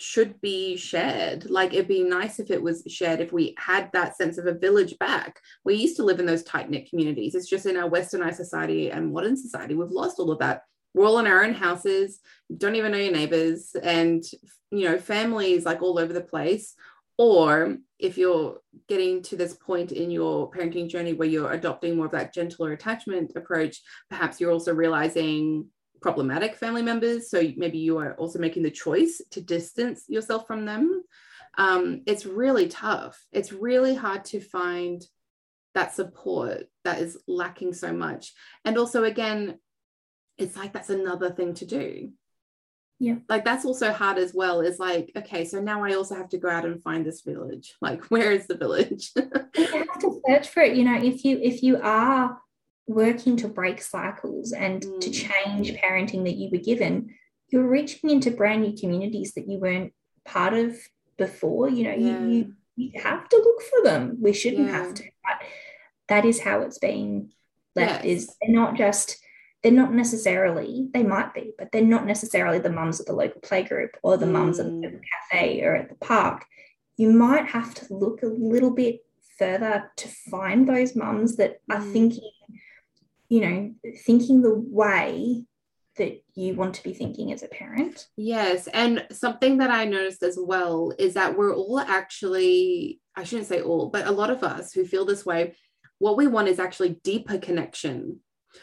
should be shared. Like it'd be nice if it was shared, if we had that sense of a village back. We used to live in those tight knit communities. It's just in our westernized society and modern society, we've lost all of that. We're all in our own houses, don't even know your neighbors, and you know, families like all over the place. Or if you're getting to this point in your parenting journey where you're adopting more of that gentler attachment approach, perhaps you're also realizing problematic family members. So maybe you are also making the choice to distance yourself from them. Um, it's really tough. It's really hard to find that support that is lacking so much. And also, again, it's like that's another thing to do. Yeah. Like that's also hard as well. Is like, okay, so now I also have to go out and find this village. Like, where is the village? you have to search for it. You know, if you if you are working to break cycles and mm. to change parenting that you were given, you're reaching into brand new communities that you weren't part of before. You know, yeah. you, you, you have to look for them. We shouldn't yeah. have to, but that is how it's being left. Yes. Is they're not just they're not necessarily they might be, but they're not necessarily the mums at the local playgroup or the mm. mums at the mm. cafe or at the park. You might have to look a little bit further to find those mums that mm. are thinking you know, thinking the way that you want to be thinking as a parent. Yes. And something that I noticed as well is that we're all actually, I shouldn't say all, but a lot of us who feel this way, what we want is actually deeper connection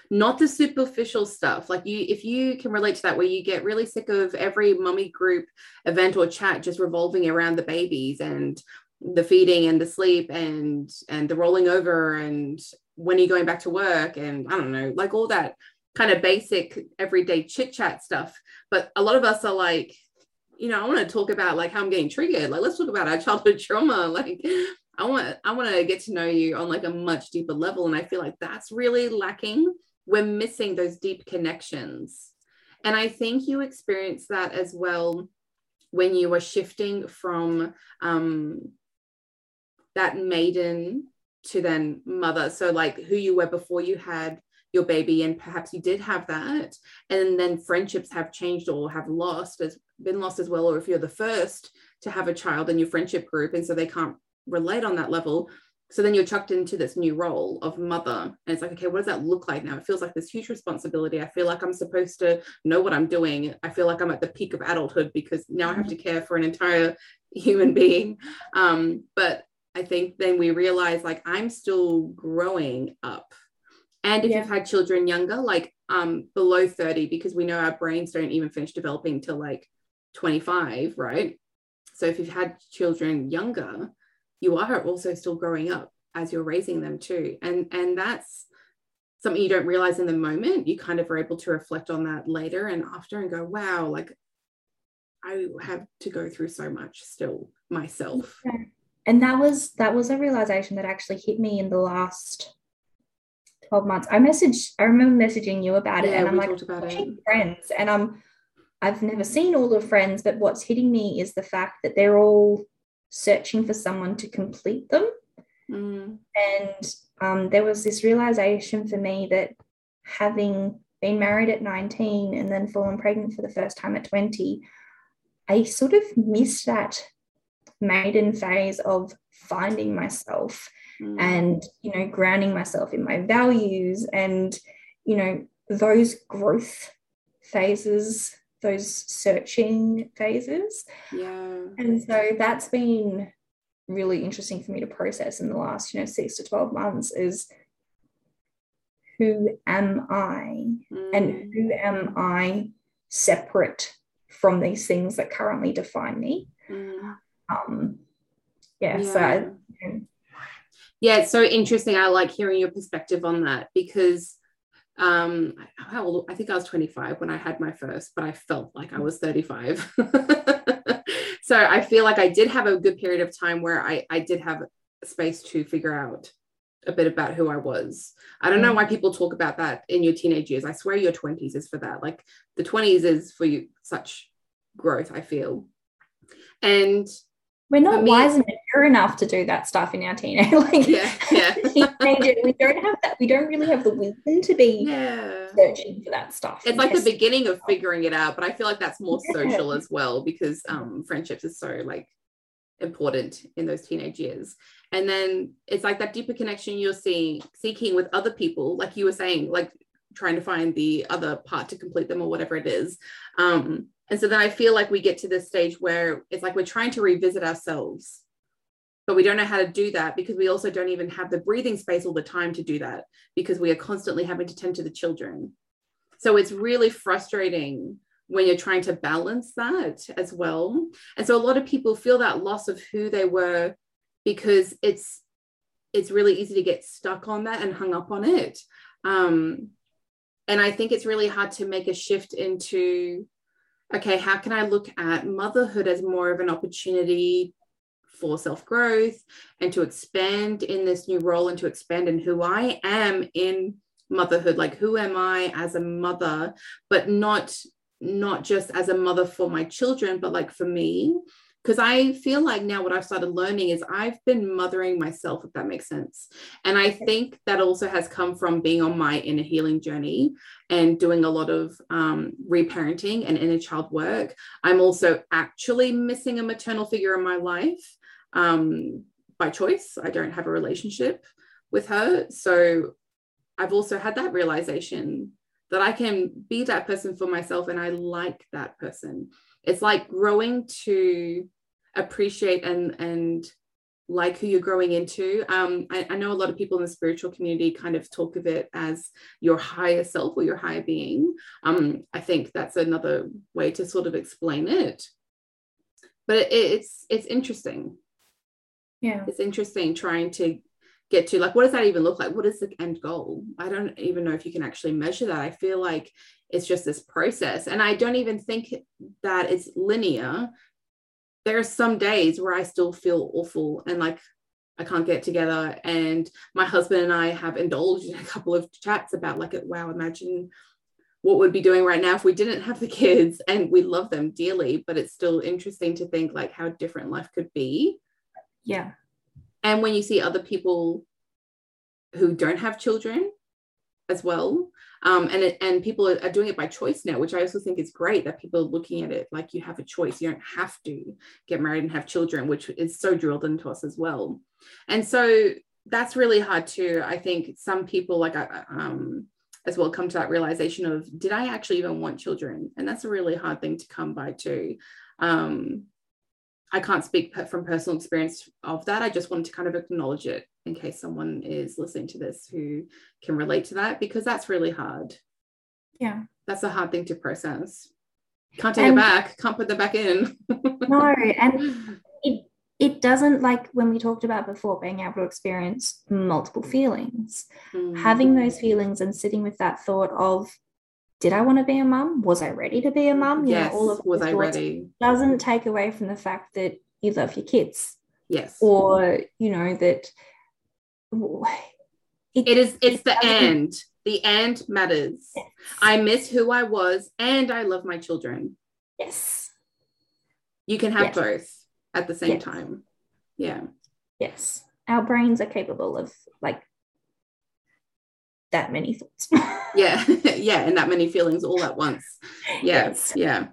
not the superficial stuff like you if you can relate to that where you get really sick of every mummy group event or chat just revolving around the babies and the feeding and the sleep and and the rolling over and when are you going back to work and i don't know like all that kind of basic everyday chit chat stuff. But a lot of us are like you know i want to talk about like how i'm getting triggered. Like let's talk about our childhood trauma. Like i want i want to get to know you on like a much deeper level and i feel like that's really lacking we're missing those deep connections. And i think you experience that as well when you were shifting from um, that maiden to then mother. So like who you were before you had your baby and perhaps you did have that and then friendships have changed or have lost as been lost as well or if you're the first to have a child in your friendship group and so they can't relate on that level so then you're chucked into this new role of mother and it's like okay what does that look like now it feels like this huge responsibility i feel like i'm supposed to know what i'm doing i feel like i'm at the peak of adulthood because now i have to care for an entire human being um, but I think then we realize like I'm still growing up. And if yeah. you've had children younger, like um below 30, because we know our brains don't even finish developing till like 25, right? So if you've had children younger, you are also still growing up as you're raising them too. And and that's something you don't realize in the moment. You kind of are able to reflect on that later and after and go, wow, like I have to go through so much still myself. Yeah and that was that was a realization that actually hit me in the last 12 months. I messaged, I remember messaging you about it, Yeah, and I'm like, about it. Friends, and I'm I've never seen all the friends, but what's hitting me is the fact that they're all searching for someone to complete them. Mm, And um, there was this realization for me that having been married at 19 and then fallen pregnant for the first time at 20, I sort of missed that maiden phase of finding myself mm, and you know grounding myself in my values and you know those growth phases those searching phases yeah. and so that's been really interesting for me to process in the last you know 6 to 12 months is who am i and Mm, who am i separate from these things that currently define me mm. um yeah, so I, Yeah. yeah it's so interesting i like hearing your perspective on that because um how old, i think i was 25 when i had my first but i felt like i was 35 so i feel like i did have a good period of time where i i did have space to figure out a bit about who i was. I don't know Mm. why people talk about that in your teenage years. I swear your 20s is for that. Like the 20s is for you such growth i feel. And we're not me- wise and mature enough to do that stuff in our teenage like yeah yeah. teenager, we don't have that. We don't really have the wisdom to be yeah. searching for that stuff. It's like the beginning of figuring it out but i feel like that's more Yeah. social as well because um friendships is so like important in those teenage years. And then it's like that deeper connection you're seeing seeking with other people like you were saying like trying to find the other part to complete them or whatever it is. Um and so then i feel like we get to this stage where it's like we're trying to revisit ourselves but we don't know how to do that because we also don't even have the breathing space all the time to do that because we are constantly having to tend to the children so it's really frustrating when you're trying to balance that as well. And so a lot of people feel that loss of who they were because it's it's really easy to get stuck on that and hung up on it. Um, and I think it's really hard to make a shift into okay, how can I look at motherhood as more of an opportunity for self growth and to expand in this new role and to expand in who I am in motherhood? Like who am i as a mother but not not just as a mother for my children but like for me because i feel like now what i've started learning is i've been mothering myself if that makes sense. And i think that also has come from being on my inner healing journey and doing a lot of um, reparenting and inner child work. I'm also actually missing a maternal figure in my life um, by choice. I don't have a relationship with her. So I've also had that realization that I can be that person for myself and I like that person. It's like growing to appreciate and and like who you're growing into. Um, I, I know a lot of people in the spiritual community kind of talk of it as your higher self or your higher being. Um, I think that's another way to sort of explain it. But it, it's it's interesting yeah it's interesting trying to get to like what does that even look like what is the end goal i don't even know if you can actually measure that i feel like it's just this process and i don't even think that it's linear there are some days where i still feel awful and like i can't get together. And my husband and i have indulged in a couple of chats about like wow imagine what we'd be doing right now if we didn't have the kids. And we love them dearly but it's still interesting to think like how different life could be. Yeah. And when you see other people who don't have children as well um, and it, and people are, doing it by choice now which i also think is great that people are looking at it like you have a choice. You don't have to get married and have children which is so drilled into us as well. And so that's really hard too i think some people like I, um, as well come to that realization of did i actually even want children? And that's a really hard thing to come by too. Um, I can't speak from personal experience of that. I just wanted to kind of acknowledge it in case someone is listening to this who can relate to that because that's really hard. yeah That's a hard thing to process. Can't take And- it back, can't put that back in. no and it it doesn't like when we talked about before being able to experience multiple feelings Mm. having those feelings and sitting with that thought of did i want to be a mum was i ready to be a mum You know, all of was I ready? doesn't take away from the fact that you love your kids Yes. or you know that it is it's the end. The end matters. I miss who I was and I love my children. yes You can have Yes. both at the same Yes. time. Yeah. yes our brains are capable of like that many thoughts Yeah. yeah. And that many feelings all at once. Yeah. Yes. Yeah.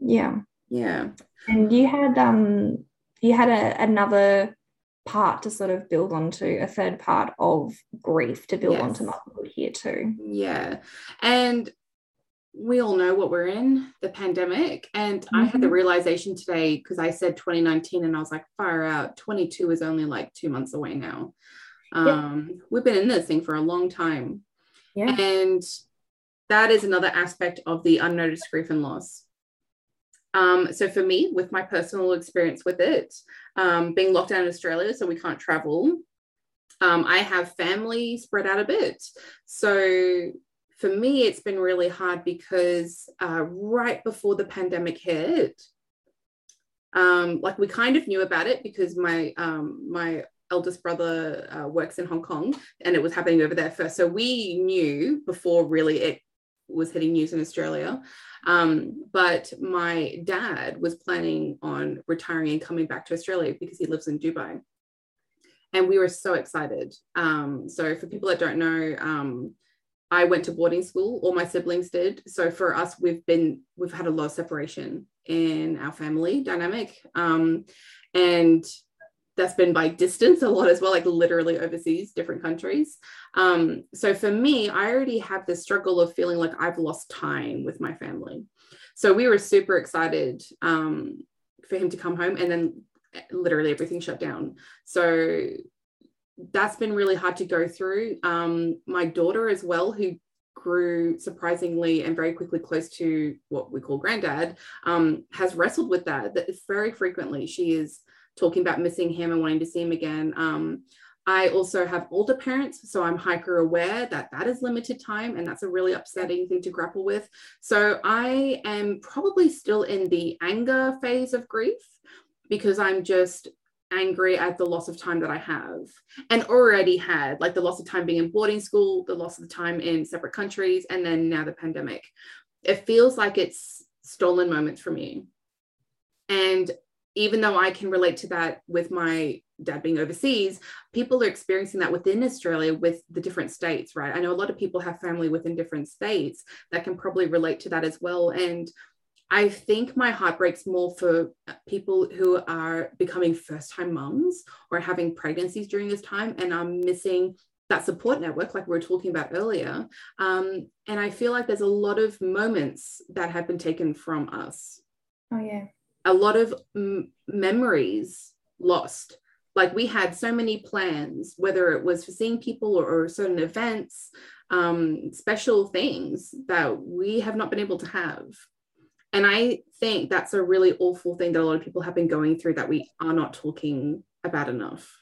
yeah Yeah. and you had um you had a, another part to sort of build onto a third part of grief to build Yes. onto motherhood here too Yeah. And we all know what we're in the pandemic. And I had the Mhm. realization today because I said 2019 and I was like, fire out. 22 is only like two months away now. Um, We've been in this thing for a long time. yeah And that is another aspect of the unnoticed grief and loss. Um, so for me, with my personal experience with it, um, being locked down in Australia, so we can't travel, um, I have family spread out a bit. So for me, it's been really hard because uh, right before the pandemic hit, um, like we kind of knew about it because my um, my eldest brother uh, works in Hong Kong and it was happening over there first. So we knew before really it was hitting news in Australia. Um, but my dad was planning on retiring and coming back to Australia because he lives in Dubai. And we were so excited. Um, so for people that don't know, um, I went to boarding school, all my siblings did. So for us, we've been, we've had a lot of separation in our family dynamic. Um, and that's been by distance a lot as well, like literally overseas, different countries. Um, so for me, I already have this struggle of feeling like I've lost time with my family. So we were super excited um, for him to come home, and then literally everything shut down. So that's been really hard to go through. Um, my daughter as well, who grew surprisingly and very quickly close to what we call granddad, um, has wrestled with that. That very frequently she is talking about missing him and wanting to see him again. Um, I also have older parents, so I'm hyper aware that that is limited time, and that's a really upsetting thing to grapple with. So I am probably still in the anger phase of grief because I'm just angry at the loss of time that I have and already had, like the loss of time being in boarding school, the loss of the time in separate countries, and then now the pandemic. It feels like it's stolen moments from me. And even though I can relate to that with my dad being overseas, people are experiencing that within Australia with the different states, right? I know a lot of people have family within different states that can probably relate to that as well. And I think my heart breaks more for people who are becoming first time mums or having pregnancies during this time and are missing that support network, like we were talking about earlier. Um, and I feel like there's a lot of moments that have been taken from us oh yeah a lot of m- memories lost. Like we had so many plans, whether it was for seeing people or, or certain events, um, special things that we have not been able to have. And I think that's a really awful thing that a lot of people have been going through that we are not talking about enough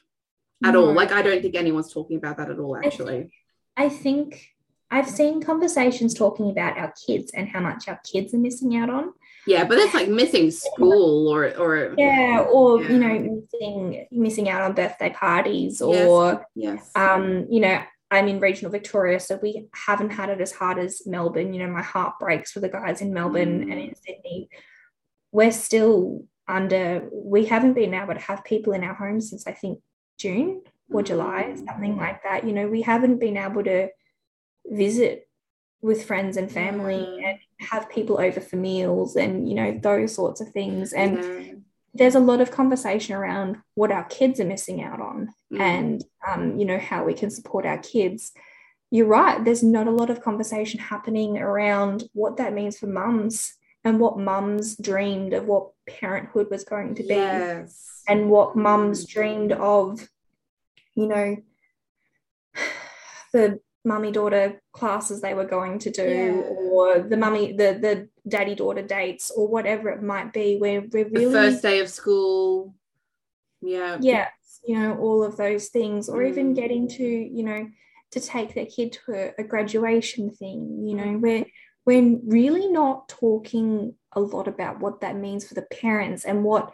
at all. Like, I don't think anyone's talking about that at all, think- actually. I think I've seen conversations talking about our kids and how much our kids are missing out on. Yeah, but it's like missing school or, or Yeah, or Yeah. you know, missing missing out on birthday parties, or yes. um, you know, I'm in regional Victoria, so we haven't had it as hard as Melbourne. You know, my heart breaks for the guys in Melbourne and in Sydney. We're still under. We haven't been able to have people in our homes since I think June or July, Mm. something like that. You know, we haven't been able to visit with friends and family Yeah. and have people over for meals and you know those sorts of things and Yeah. there's a lot of conversation around what our kids are missing out on Mm. and um, you know how we can support our kids you're right there's not a lot of conversation happening around what that means for mums and what mums dreamed of what parenthood was going to be yes. and what mums dreamed of you know the mummy daughter classes they were going to do Yeah. or the mummy the the daddy daughter dates or whatever it might be where we're the really first day of school. Yeah. yeah you know all of those things or even Mm. getting to you know to take their kid to a, a graduation thing you know we're we're really not talking a lot about what that means for the parents and what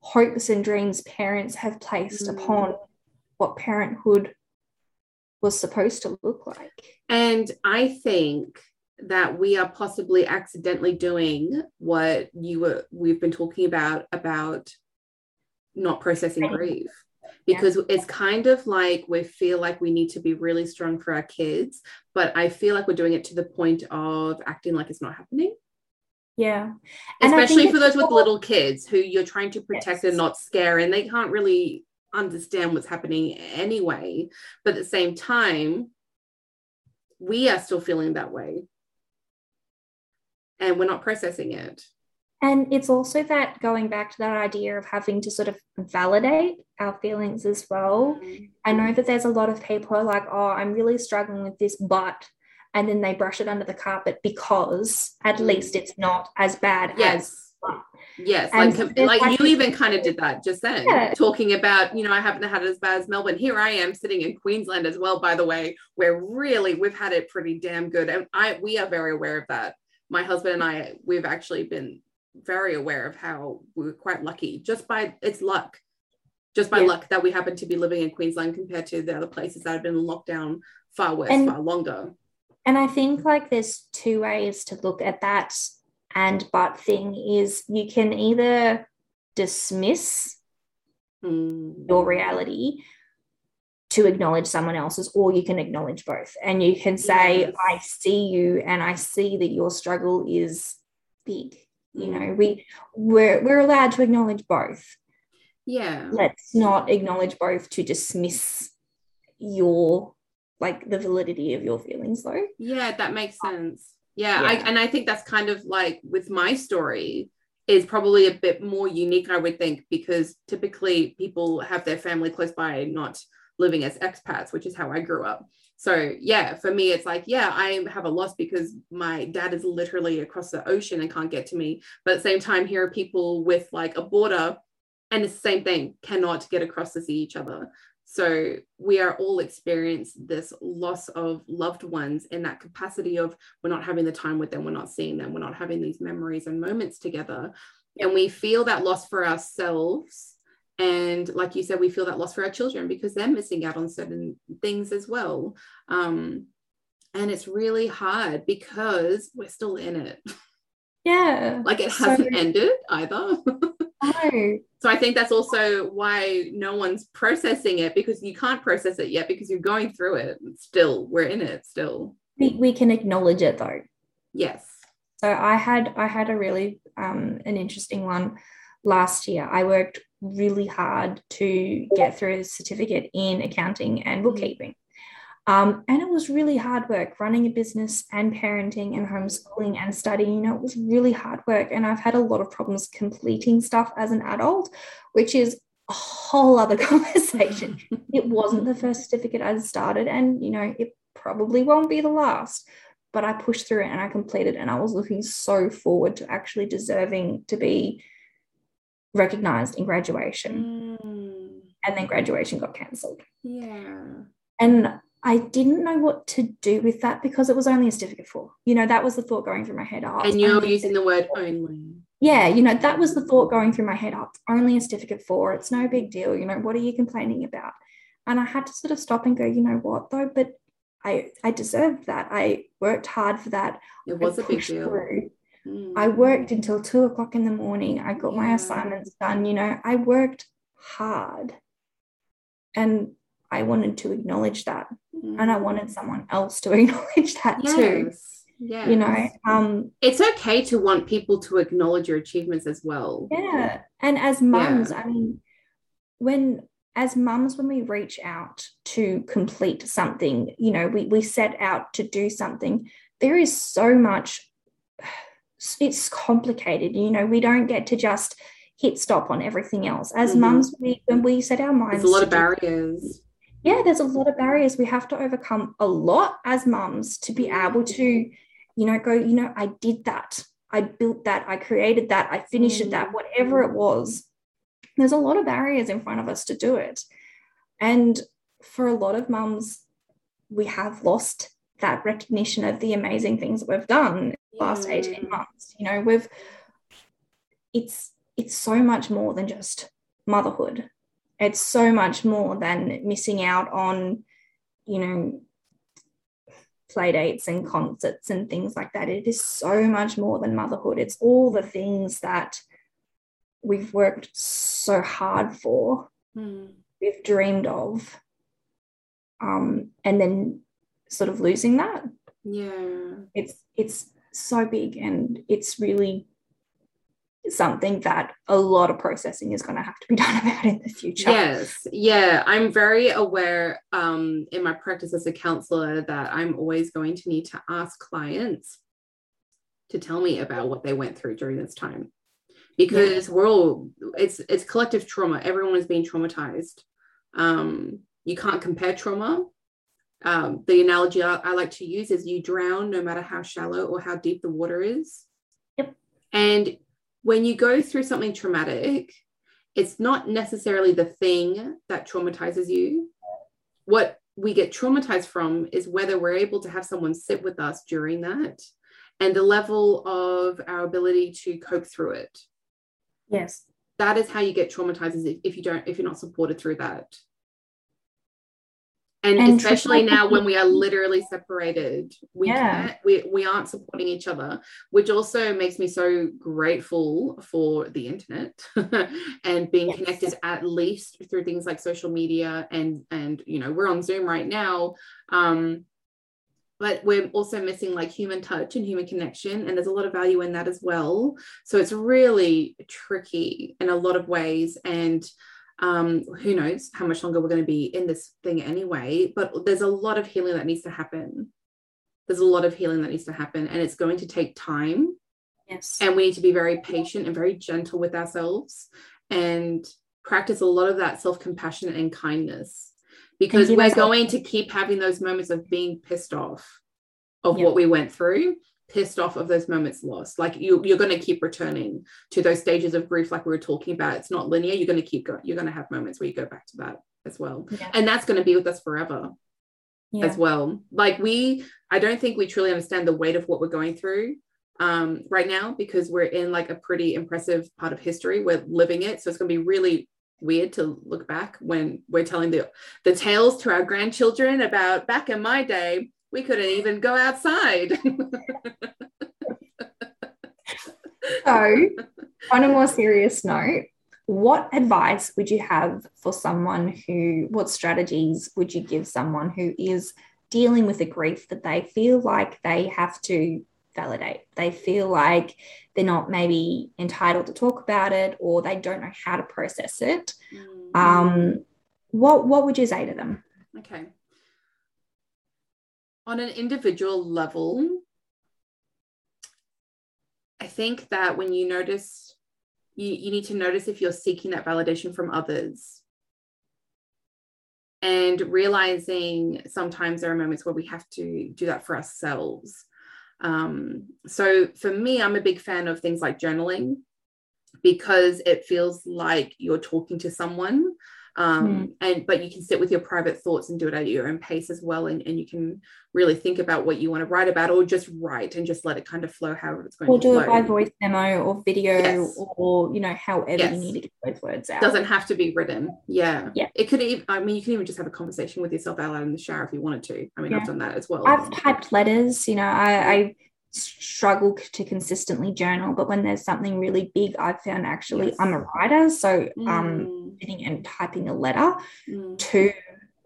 hopes and dreams parents have placed Mm. upon what parenthood was supposed to look like. And I think that we are possibly accidentally doing what you were we've been talking about about not processing grief because it's kind of like we feel like we need to be really strong for our kids but i feel like we're doing it to the point of acting like it's not happening Yeah. And especially for those with little kids who you're trying to protect Yes. and not scare and they can't really understand what's happening anyway but at the same time we are still feeling that way and we're not processing it And it's also that going back to that idea of having to sort of validate our feelings as well. I know that there's a lot of people who are like, oh, I'm really struggling with this, but, and then they brush it under the carpet because at Mm. least it's not as bad as. Yes And like like you even kind of did that just then Yeah. talking about you know i haven't had it as bad as melbourne here i am sitting in queensland as well by the way where really we've had it pretty damn good and i we are very aware of that my husband and i we've actually been very aware of how we are quite lucky just by it's luck just by Yeah. luck that we happen to be living in queensland compared to the other places that have been locked down far worse And- far longer And I think like there's two ways to look at that and but thing is you can either dismiss Mm. your reality to acknowledge someone else's, or you can acknowledge both. And you can say, Yes. I see you and I see that your struggle is big. You know, we we're we're allowed to acknowledge both. yeah Let's not acknowledge both to dismiss your like the validity of your feelings though. Yeah, that makes sense. Yeah, I, and I think that's kind of like with my story is probably a bit more unique, I would think, because typically people have their family close by, not living as expats, which is how I grew up. So yeah, for me, it's like, yeah, I have a loss because my dad is literally across the ocean and can't get to me. But at the same time, here are people with like a border and it's the same thing, cannot get across to see each other. So we are all experiencing this loss of loved ones in that capacity of we're not having the time with them, we're not seeing them, we're not having these memories and moments together. And we feel that loss for ourselves. And like you said, we feel that loss for our children because they're missing out on certain things as well. Um, and it's really hard because we're still in it. Yeah. Like it hasn't ended either. No. So I think that's also why no one's processing it because you can't process it yet because you're going through it. Still, we're in it still. We, we can acknowledge it though. Yes. So I had I had a really um, an interesting one last year. I worked really hard to get through a certificate in accounting and bookkeeping. Um, and it was really hard work running a business and parenting and homeschooling and studying. You know, it was really hard work. And I've had a lot of problems completing stuff as an adult, which is a whole other conversation. it wasn't the first certificate I started, and you know, it probably won't be the last but I pushed through it and I completed. And I was looking so forward to actually deserving to be recognized in graduation. Mm, And then graduation got cancelled. yeah. And I didn't know what to do with that because it was only a certificate four. You know, that was the thought going through my head. Oh, And you're using the word for. only. Yeah, you know, that was the thought going through my head. Oh, it's only a certificate four. It's no big deal. You know, what are you complaining about? And I had to sort of stop and go, you know what, though? But I, I deserved that. I worked hard for that. It I was a big deal. through. Mm. I worked until two o'clock in the morning. I got my assignments done. You know, I worked hard. And I wanted to acknowledge that. And I wanted someone else to acknowledge that too. Yes. Yes. You know, um, it's okay to want people to acknowledge your achievements as well. yeah. And as mums, I mean, when as mums, when we reach out to complete something, you know, we we set out to do something, there is so much it's complicated. You know, we don't get to just hit stop on everything else. As Mhm. mums, we when we set our minds There's a lot of barriers. Yeah, there's a lot of barriers we have to overcome a lot as mums to be able to, you know, go, you know, I did that. I built that. I created that. I finished Mm. that, whatever it was. There's a lot of barriers in front of us to do it. And for a lot of mums, we have lost that recognition of the amazing things that we've done last 18 months. You know, we've it's it's so much more than just motherhood. It's so much more than missing out on, you know, play dates and concerts and things like that. It is so much more than motherhood. It's all the things that we've worked so hard for, Mm. we've dreamed of, um, and then sort of losing that. Yeah. It's it's so big and it's really something that a lot of processing is going to have to be done about in the future. Yes. Yeah. I'm very aware um, in my practice as a counselor that I'm always going to need to ask clients to tell me about what they went through during this time because we're all it's it's collective trauma everyone is being traumatized um you can't compare trauma um, the analogy I, I like to use is you drown no matter how shallow or how deep the water is Yep. and when you go through something traumatic it's not necessarily the thing that traumatizes you. What we get traumatized from is whether we're able to have someone sit with us during that and the level of our ability to cope through it. Yes. that is how you get traumatized is if, if you don't if you're not supported through that and, And especially now when we are literally separated we Yeah. can't we, we aren't supporting each other which also makes me so grateful for the internet and being Yes. connected at least through things like social media and and you know we're on zoom right now um but we're also missing like human touch and human connection and there's a lot of value in that as well so it's really tricky in a lot of ways and um who knows how much longer we're going to be in this thing anyway but there's a lot of healing that needs to happen there's a lot of healing that needs to happen and it's going to take time Yes. and we need to be very patient and very gentle with ourselves and practice a lot of that self-compassion and kindness because we're going to keep having those moments of being pissed off of Yeah. what we went through pissed off of those moments lost like you you're going to keep returning to those stages of grief like we were talking about it's not linear you're going to keep going you're going to have moments where you go back to that as well Yeah. and that's going to be with us forever Yeah. as well. Like we, I don't think we truly understand the weight of what we're going through um, right now because we're in like a pretty impressive part of history. We're living it, so it's going to be really weird to look back when we're telling the the tales to our grandchildren about back in my day. We couldn't even go outside. So, on a more serious note, what advice would you have for someone who, what strategies would you give someone who is dealing with a grief that they feel like they have to validate? They feel like they're not maybe entitled to talk about it or they don't know how to process it. Um, what, what would you say to them? Okay. On an individual level, I think that when you notice, you, you need to notice if you're seeking that validation from others. And realizing sometimes there are moments where we have to do that for ourselves. Um, so for me, I'm a big fan of things like journaling because it feels like you're talking to someone um, and but you can sit with your private thoughts and do it at your own pace as well and, and you can really think about what you want to write about or just write and just let it kind of flow however it's going to be. Or do flow it by voice memo or video Yes. or, you know, however Yes. you need to get those words out. doesn't have to be written yeah Yeah. it could even i mean you can even just have a conversation with yourself out loud in the shower if you wanted to i mean Yeah. i've done that as well I've typed letters, you know, I, I struggle to consistently journal, but when there's something really big, I've found actually Yes. I'm a writer. So um Mm, sitting and typing a letter mm. to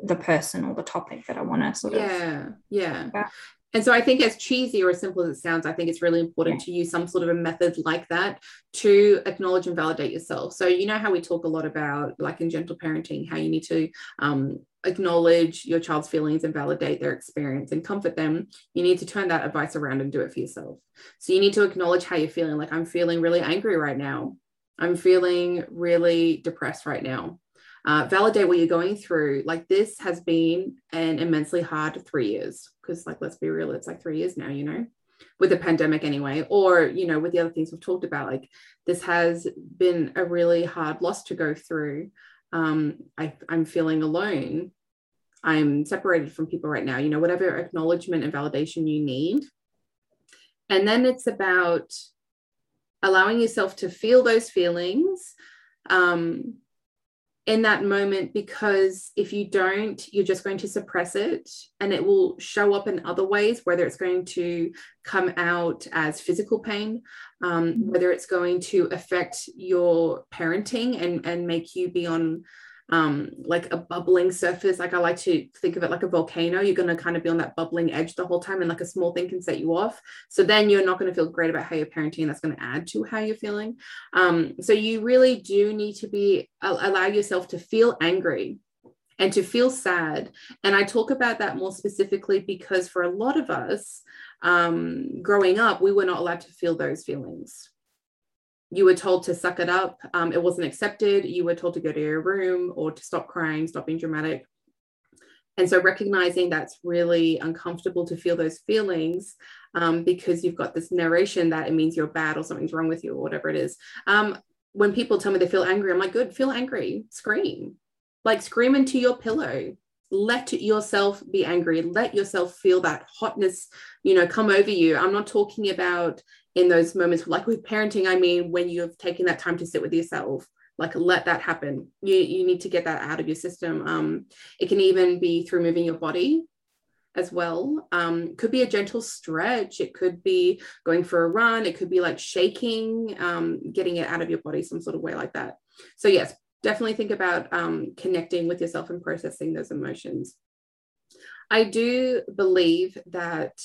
the person or the topic that I want to sort of yeah yeah Yeah. and so i think as cheesy or as simple as it sounds i think it's really important to use some sort of a method like that to acknowledge and validate yourself so you know how we talk a lot about like in gentle parenting how you need to um, acknowledge your child's feelings and validate their experience and comfort them you need to turn that advice around and do it for yourself so you need to acknowledge how you're feeling like i'm feeling really angry right now i'm feeling really depressed right now uh, validate what you're going through. Like this has been an immensely hard three years because, like, let's be real, it's like three years now, you know, with the pandemic anyway, or you know, with the other things we've talked about. Like this has been a really hard loss to go through. Um, I, I'm feeling alone. I'm separated from people right now. You know, whatever acknowledgement and validation you need. And then it's about allowing yourself to feel those feelings. Um, in that moment because if you don't, you're just going to suppress it and it will show up in other ways, whether it's going to come out as physical pain, um, whether it's going to affect your parenting and, and make you be on um, like a bubbling surface. Like I like to think of it like a volcano. You're going to kind of be on that bubbling edge the whole time, and like a small thing can set you off. So then you're not going to feel great about how you're parenting. That's going to add to how you're feeling. Um, so you really do need to be allow yourself to feel angry and to feel sad. And I talk about that more specifically because for a lot of us, um, growing up, we were not allowed to feel those feelings you were told to suck it up. Um, it wasn't accepted. You were told to go to your room or to stop crying, stop being dramatic. And so recognizing that's really uncomfortable to feel those feelings um, because you've got this narration that it means you're bad or something's wrong with you or whatever it is. Um, when people tell me they feel angry, I'm like, good, feel angry, scream. Like scream into your pillow. Let yourself be angry. Let yourself feel that hotness, you know, come over you. I'm not talking about in those moments like with parenting i mean when you've taken that time to sit with yourself like let that happen. You you need to get that out of your system. Um it can even be through moving your body as well. Um could be a gentle stretch. It could be going for a run. It could be like shaking um getting it out of your body some sort of way like that. So yes definitely think about um connecting with yourself and processing those emotions. I do believe that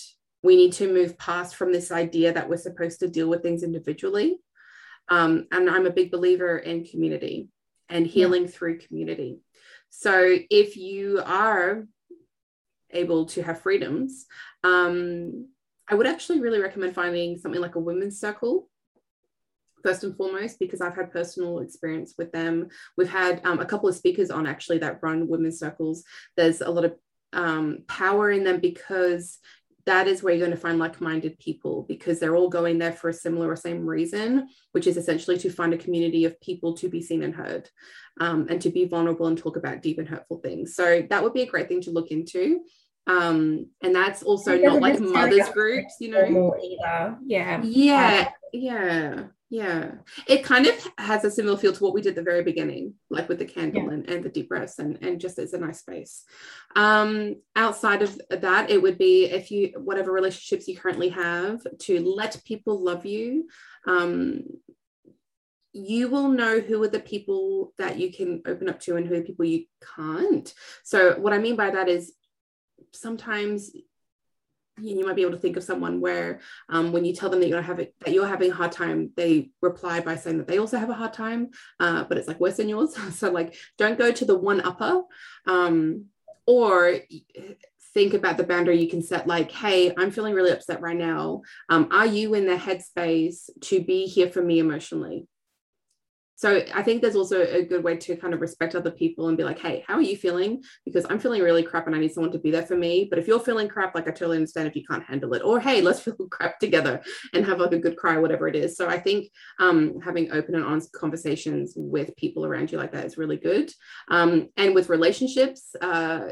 we need to move past from this idea that we're supposed to deal with things individually. Um, and I'm a big believer in community and healing yeah. through community. So if you are able to have freedoms, um, I would actually really recommend finding something like a women's circle first and foremost because I've had personal experience with them. We've had um, a couple of speakers on actually that run women's circles. There's a lot of um, power in them because that is where you're going to find like-minded people because they're all going there for a similar or same reason which is essentially to find a community of people to be seen and heard um, and to be vulnerable and talk about deep and hurtful things. So that would be a great thing to look into. Um, and that's also not like mothers groups you know? either. Yeah. Yeah yeah yeah. It kind of has a similar feel to what we did at the very beginning like with the candle yeah. and, and the deep breaths and, and just as a nice space. Um outside of that it would be if you whatever relationships you currently have to let people love you um you will know who are the people that you can open up to and who are the people you can't. So what i mean by that is sometimes you might be able to think of someone where um, when you tell them that you're having that you're having a hard time, they reply by saying that they also have a hard time, uh, but it's like worse than yours. so like, don't go to the one upper, um, or think about the boundary you can set. Like, hey, I'm feeling really upset right now. Um, are you in the headspace to be here for me emotionally? So I think there's also a good way to kind of respect other people and be like, hey, how are you feeling? Because I'm feeling really crap and I need someone to be there for me. But if you're feeling crap, like I totally understand if you can't handle it. Or hey, let's feel crap together and have like a good cry, whatever it is. So I think um, having open and honest conversations with people around you like that is really good. Um, and with relationships, uh,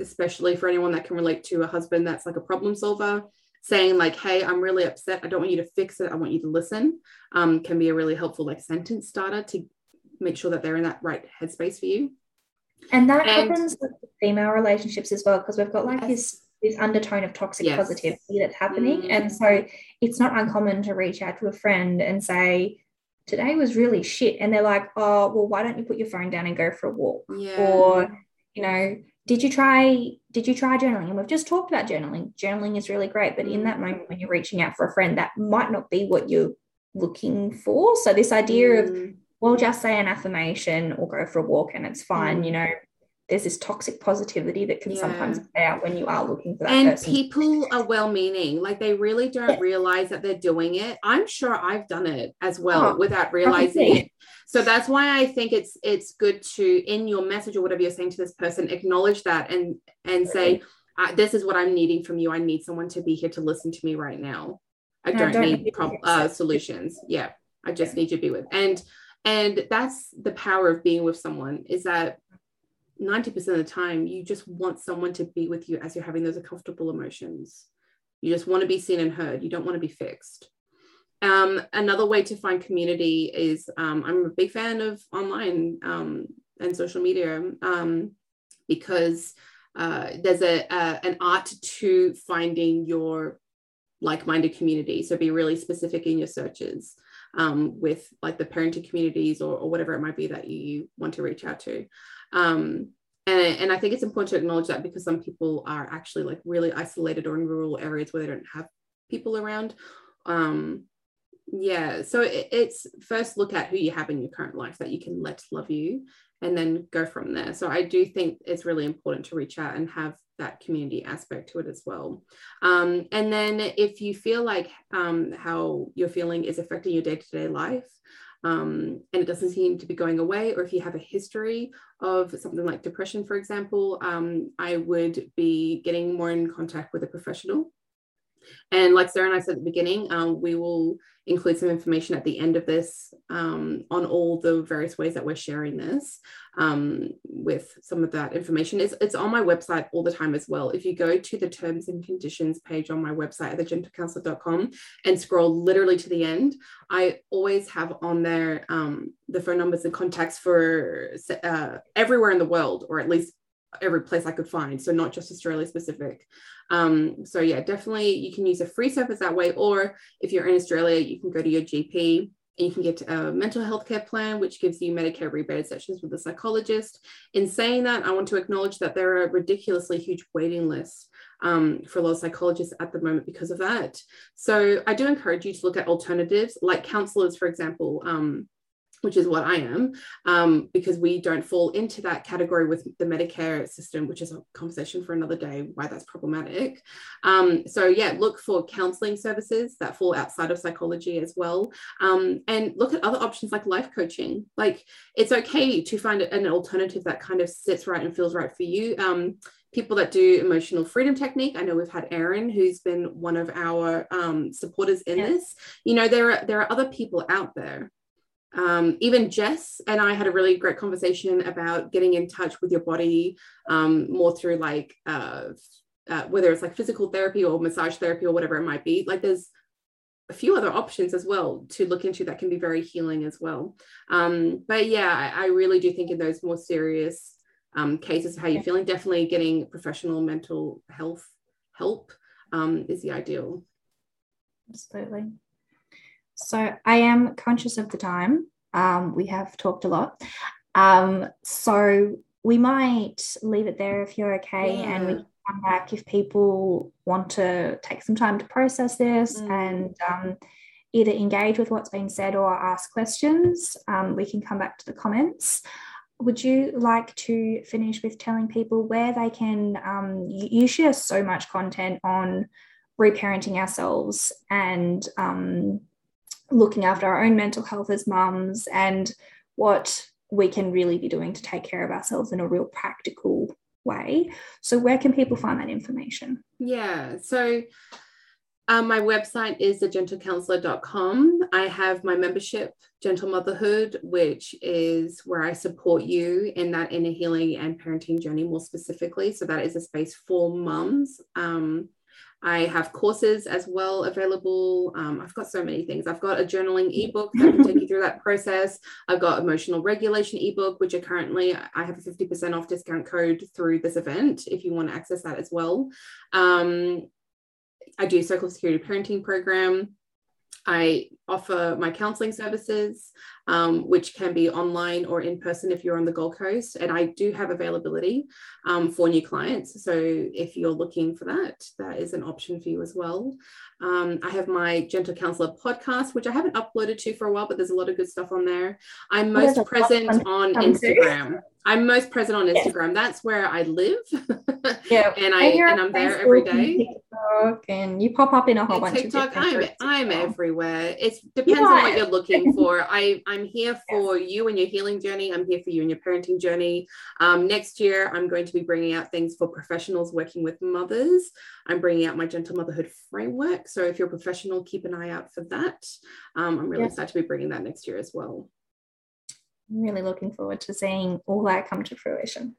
especially for anyone that can relate to a husband that's like a problem solver saying like hey i'm really upset i don't want you to fix it i want you to listen um, can be a really helpful like sentence starter to make sure that they're in that right headspace for you and that and, happens with female relationships as well because we've got like yes. this this undertone of toxic yes. positivity that's happening mm. and so it's not uncommon to reach out to a friend and say today was really shit and they're like oh well why don't you put your phone down and go for a walk yeah. or you know did you try did you try journaling? And we've just talked about journaling. Journaling is really great but in that moment when you're reaching out for a friend that might not be what you're looking for. So this idea mm. of well just say an affirmation or go for a walk and it's fine mm. you know there's this toxic positivity that can yeah. sometimes play out when you are looking for that and person. people are well-meaning. Like they really don't yeah. realize that they're doing it. I'm sure i've done it as well oh, without realizing it. so that's why i think it's it's good to in your message or whatever you're saying to this person acknowledge that and and say this is what i'm needing from you. I need someone to be here to listen to me right now. I don't, don't, need prob- uh, solutions. Yeah i just yeah. need you to be with. And and that's the power of being with someone is that 90% of the time you just want someone to be with you as you're having those uncomfortable emotions you just want to be seen and heard you don't want to be fixed um, another way to find community is um, i'm a big fan of online um, and social media um, because uh, there's a, a an art to finding your like-minded community. So be really specific in your searches um, with like the parenting communities or, or, whatever it might be that you want to reach out to. Um, and, and I think it's important to acknowledge that because some people are actually like really isolated or in rural areas where they don't have people around. Um, yeah, so it, it's first look at who you have in your current life that you can let love you and then go from there. So I do think it's really important to reach out and have that community aspect to it as well. Um, and then if you feel like um, how you're feeling is affecting your day to day life, um, and it doesn't seem to be going away, or if you have a history of something like depression, for example, um, I would be getting more in contact with a professional. And like Sarah and I said at the beginning, um, we will include some information at the end of this um, on all the various ways that we're sharing this um, with some of that information. It's, it's on my website all the time as well. If you go to the terms and conditions page on my website at thegentlecounsellor.com and scroll literally to the end, I always have on there um, the phone numbers and contacts for uh, everywhere in the world, or at least every place I could find. So not just Australia specific. Um, so yeah, definitely you can use a free service that way. Or if you're in Australia, you can go to your GP and you can get a mental health care plan, which gives you Medicare rebated sessions with a psychologist. In saying that, I want to acknowledge that there are ridiculously huge waiting lists um, for a lot of psychologists at the moment because of that. So I do encourage you to look at alternatives like counselors, for example. Um, which is what I am, um, because we don't fall into that category with the Medicare system, which is a conversation for another day, why that's problematic. Um, so, yeah, look for counseling services that fall outside of psychology as well. Um, and look at other options like life coaching. Like, it's okay to find an alternative that kind of sits right and feels right for you um, people that do emotional freedom technique. I know we've had Erin, who's been one of our um, supporters in yeah. this. You know, there are there are other people out there um, even Jess and I had a really great conversation about getting in touch with your body um, more through like uh, uh, whether it's like physical therapy or massage therapy or whatever it might be. Like there's a few other options as well to look into that can be very healing as well. Um, but yeah, I, I, really do think in those more serious um, cases of how you're feeling, definitely getting professional mental health help um, is the ideal. Absolutely. So I am conscious of the time. Um, we have talked a lot. Um, so we might leave it there if you're okay, yeah. and we can come back if people want to take some time to process this mm. and um, either engage with what's been said or ask questions. Um, we can come back to the comments. Would you like to finish with telling people where they can? Um, you, you share so much content on reparenting ourselves and um, looking after our own mental health as mums and what we can really be doing to take care of ourselves in a real practical way. So, where can people find that information? Yeah. So, um, my website is thegentlecounsellor.com. I have my membership, Gentle Motherhood, which is where I support you in that inner healing and parenting journey more specifically. So, that is a space for mums. Um, I have courses as well available. Um, I've got so many things. I've got a journaling ebook that can take you through that process. I've got emotional regulation ebook, which are currently I have a 50% off discount code through this event if you want to access that as well. Um, I do circle security parenting program. I offer my counseling services, um, which can be online or in person if you're on the Gold Coast. And I do have availability um, for new clients. So if you're looking for that, that is an option for you as well. Um, I have my Gentle Counsellor podcast, which I haven't uploaded to for a while, but there's a lot of good stuff on there. I'm most present on Instagram. I'm most present on Instagram. That's where I live. Yeah, and I and, and I'm there every day. TikTok and you pop up in a whole bunch TikTok, of TikTok. I'm I'm everywhere. It depends on what you're looking for. I I'm here for you and your healing journey. I'm here for you and your parenting journey. Um, next year, I'm going to be bringing out things for professionals working with mothers. I'm bringing out my gentle motherhood framework. So if you're a professional, keep an eye out for that. Um, I'm really yes. excited to be bringing that next year as well. I'm really looking forward to seeing all that come to fruition.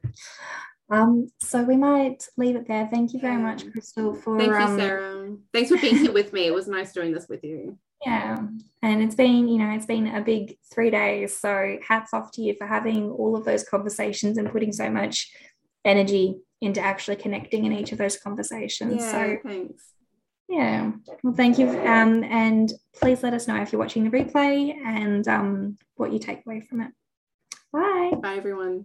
Um, so we might leave it there. Thank you very much, Crystal, for thank you, um, Sarah. Thanks for being here with me. It was nice doing this with you. Yeah. And it's been, you know, it's been a big three days. So hats off to you for having all of those conversations and putting so much energy into actually connecting in each of those conversations. Yeah, so thanks. yeah. Well, thank you. Um, and please let us know if you're watching the replay and um, what you take away from it. Bye. Bye, everyone.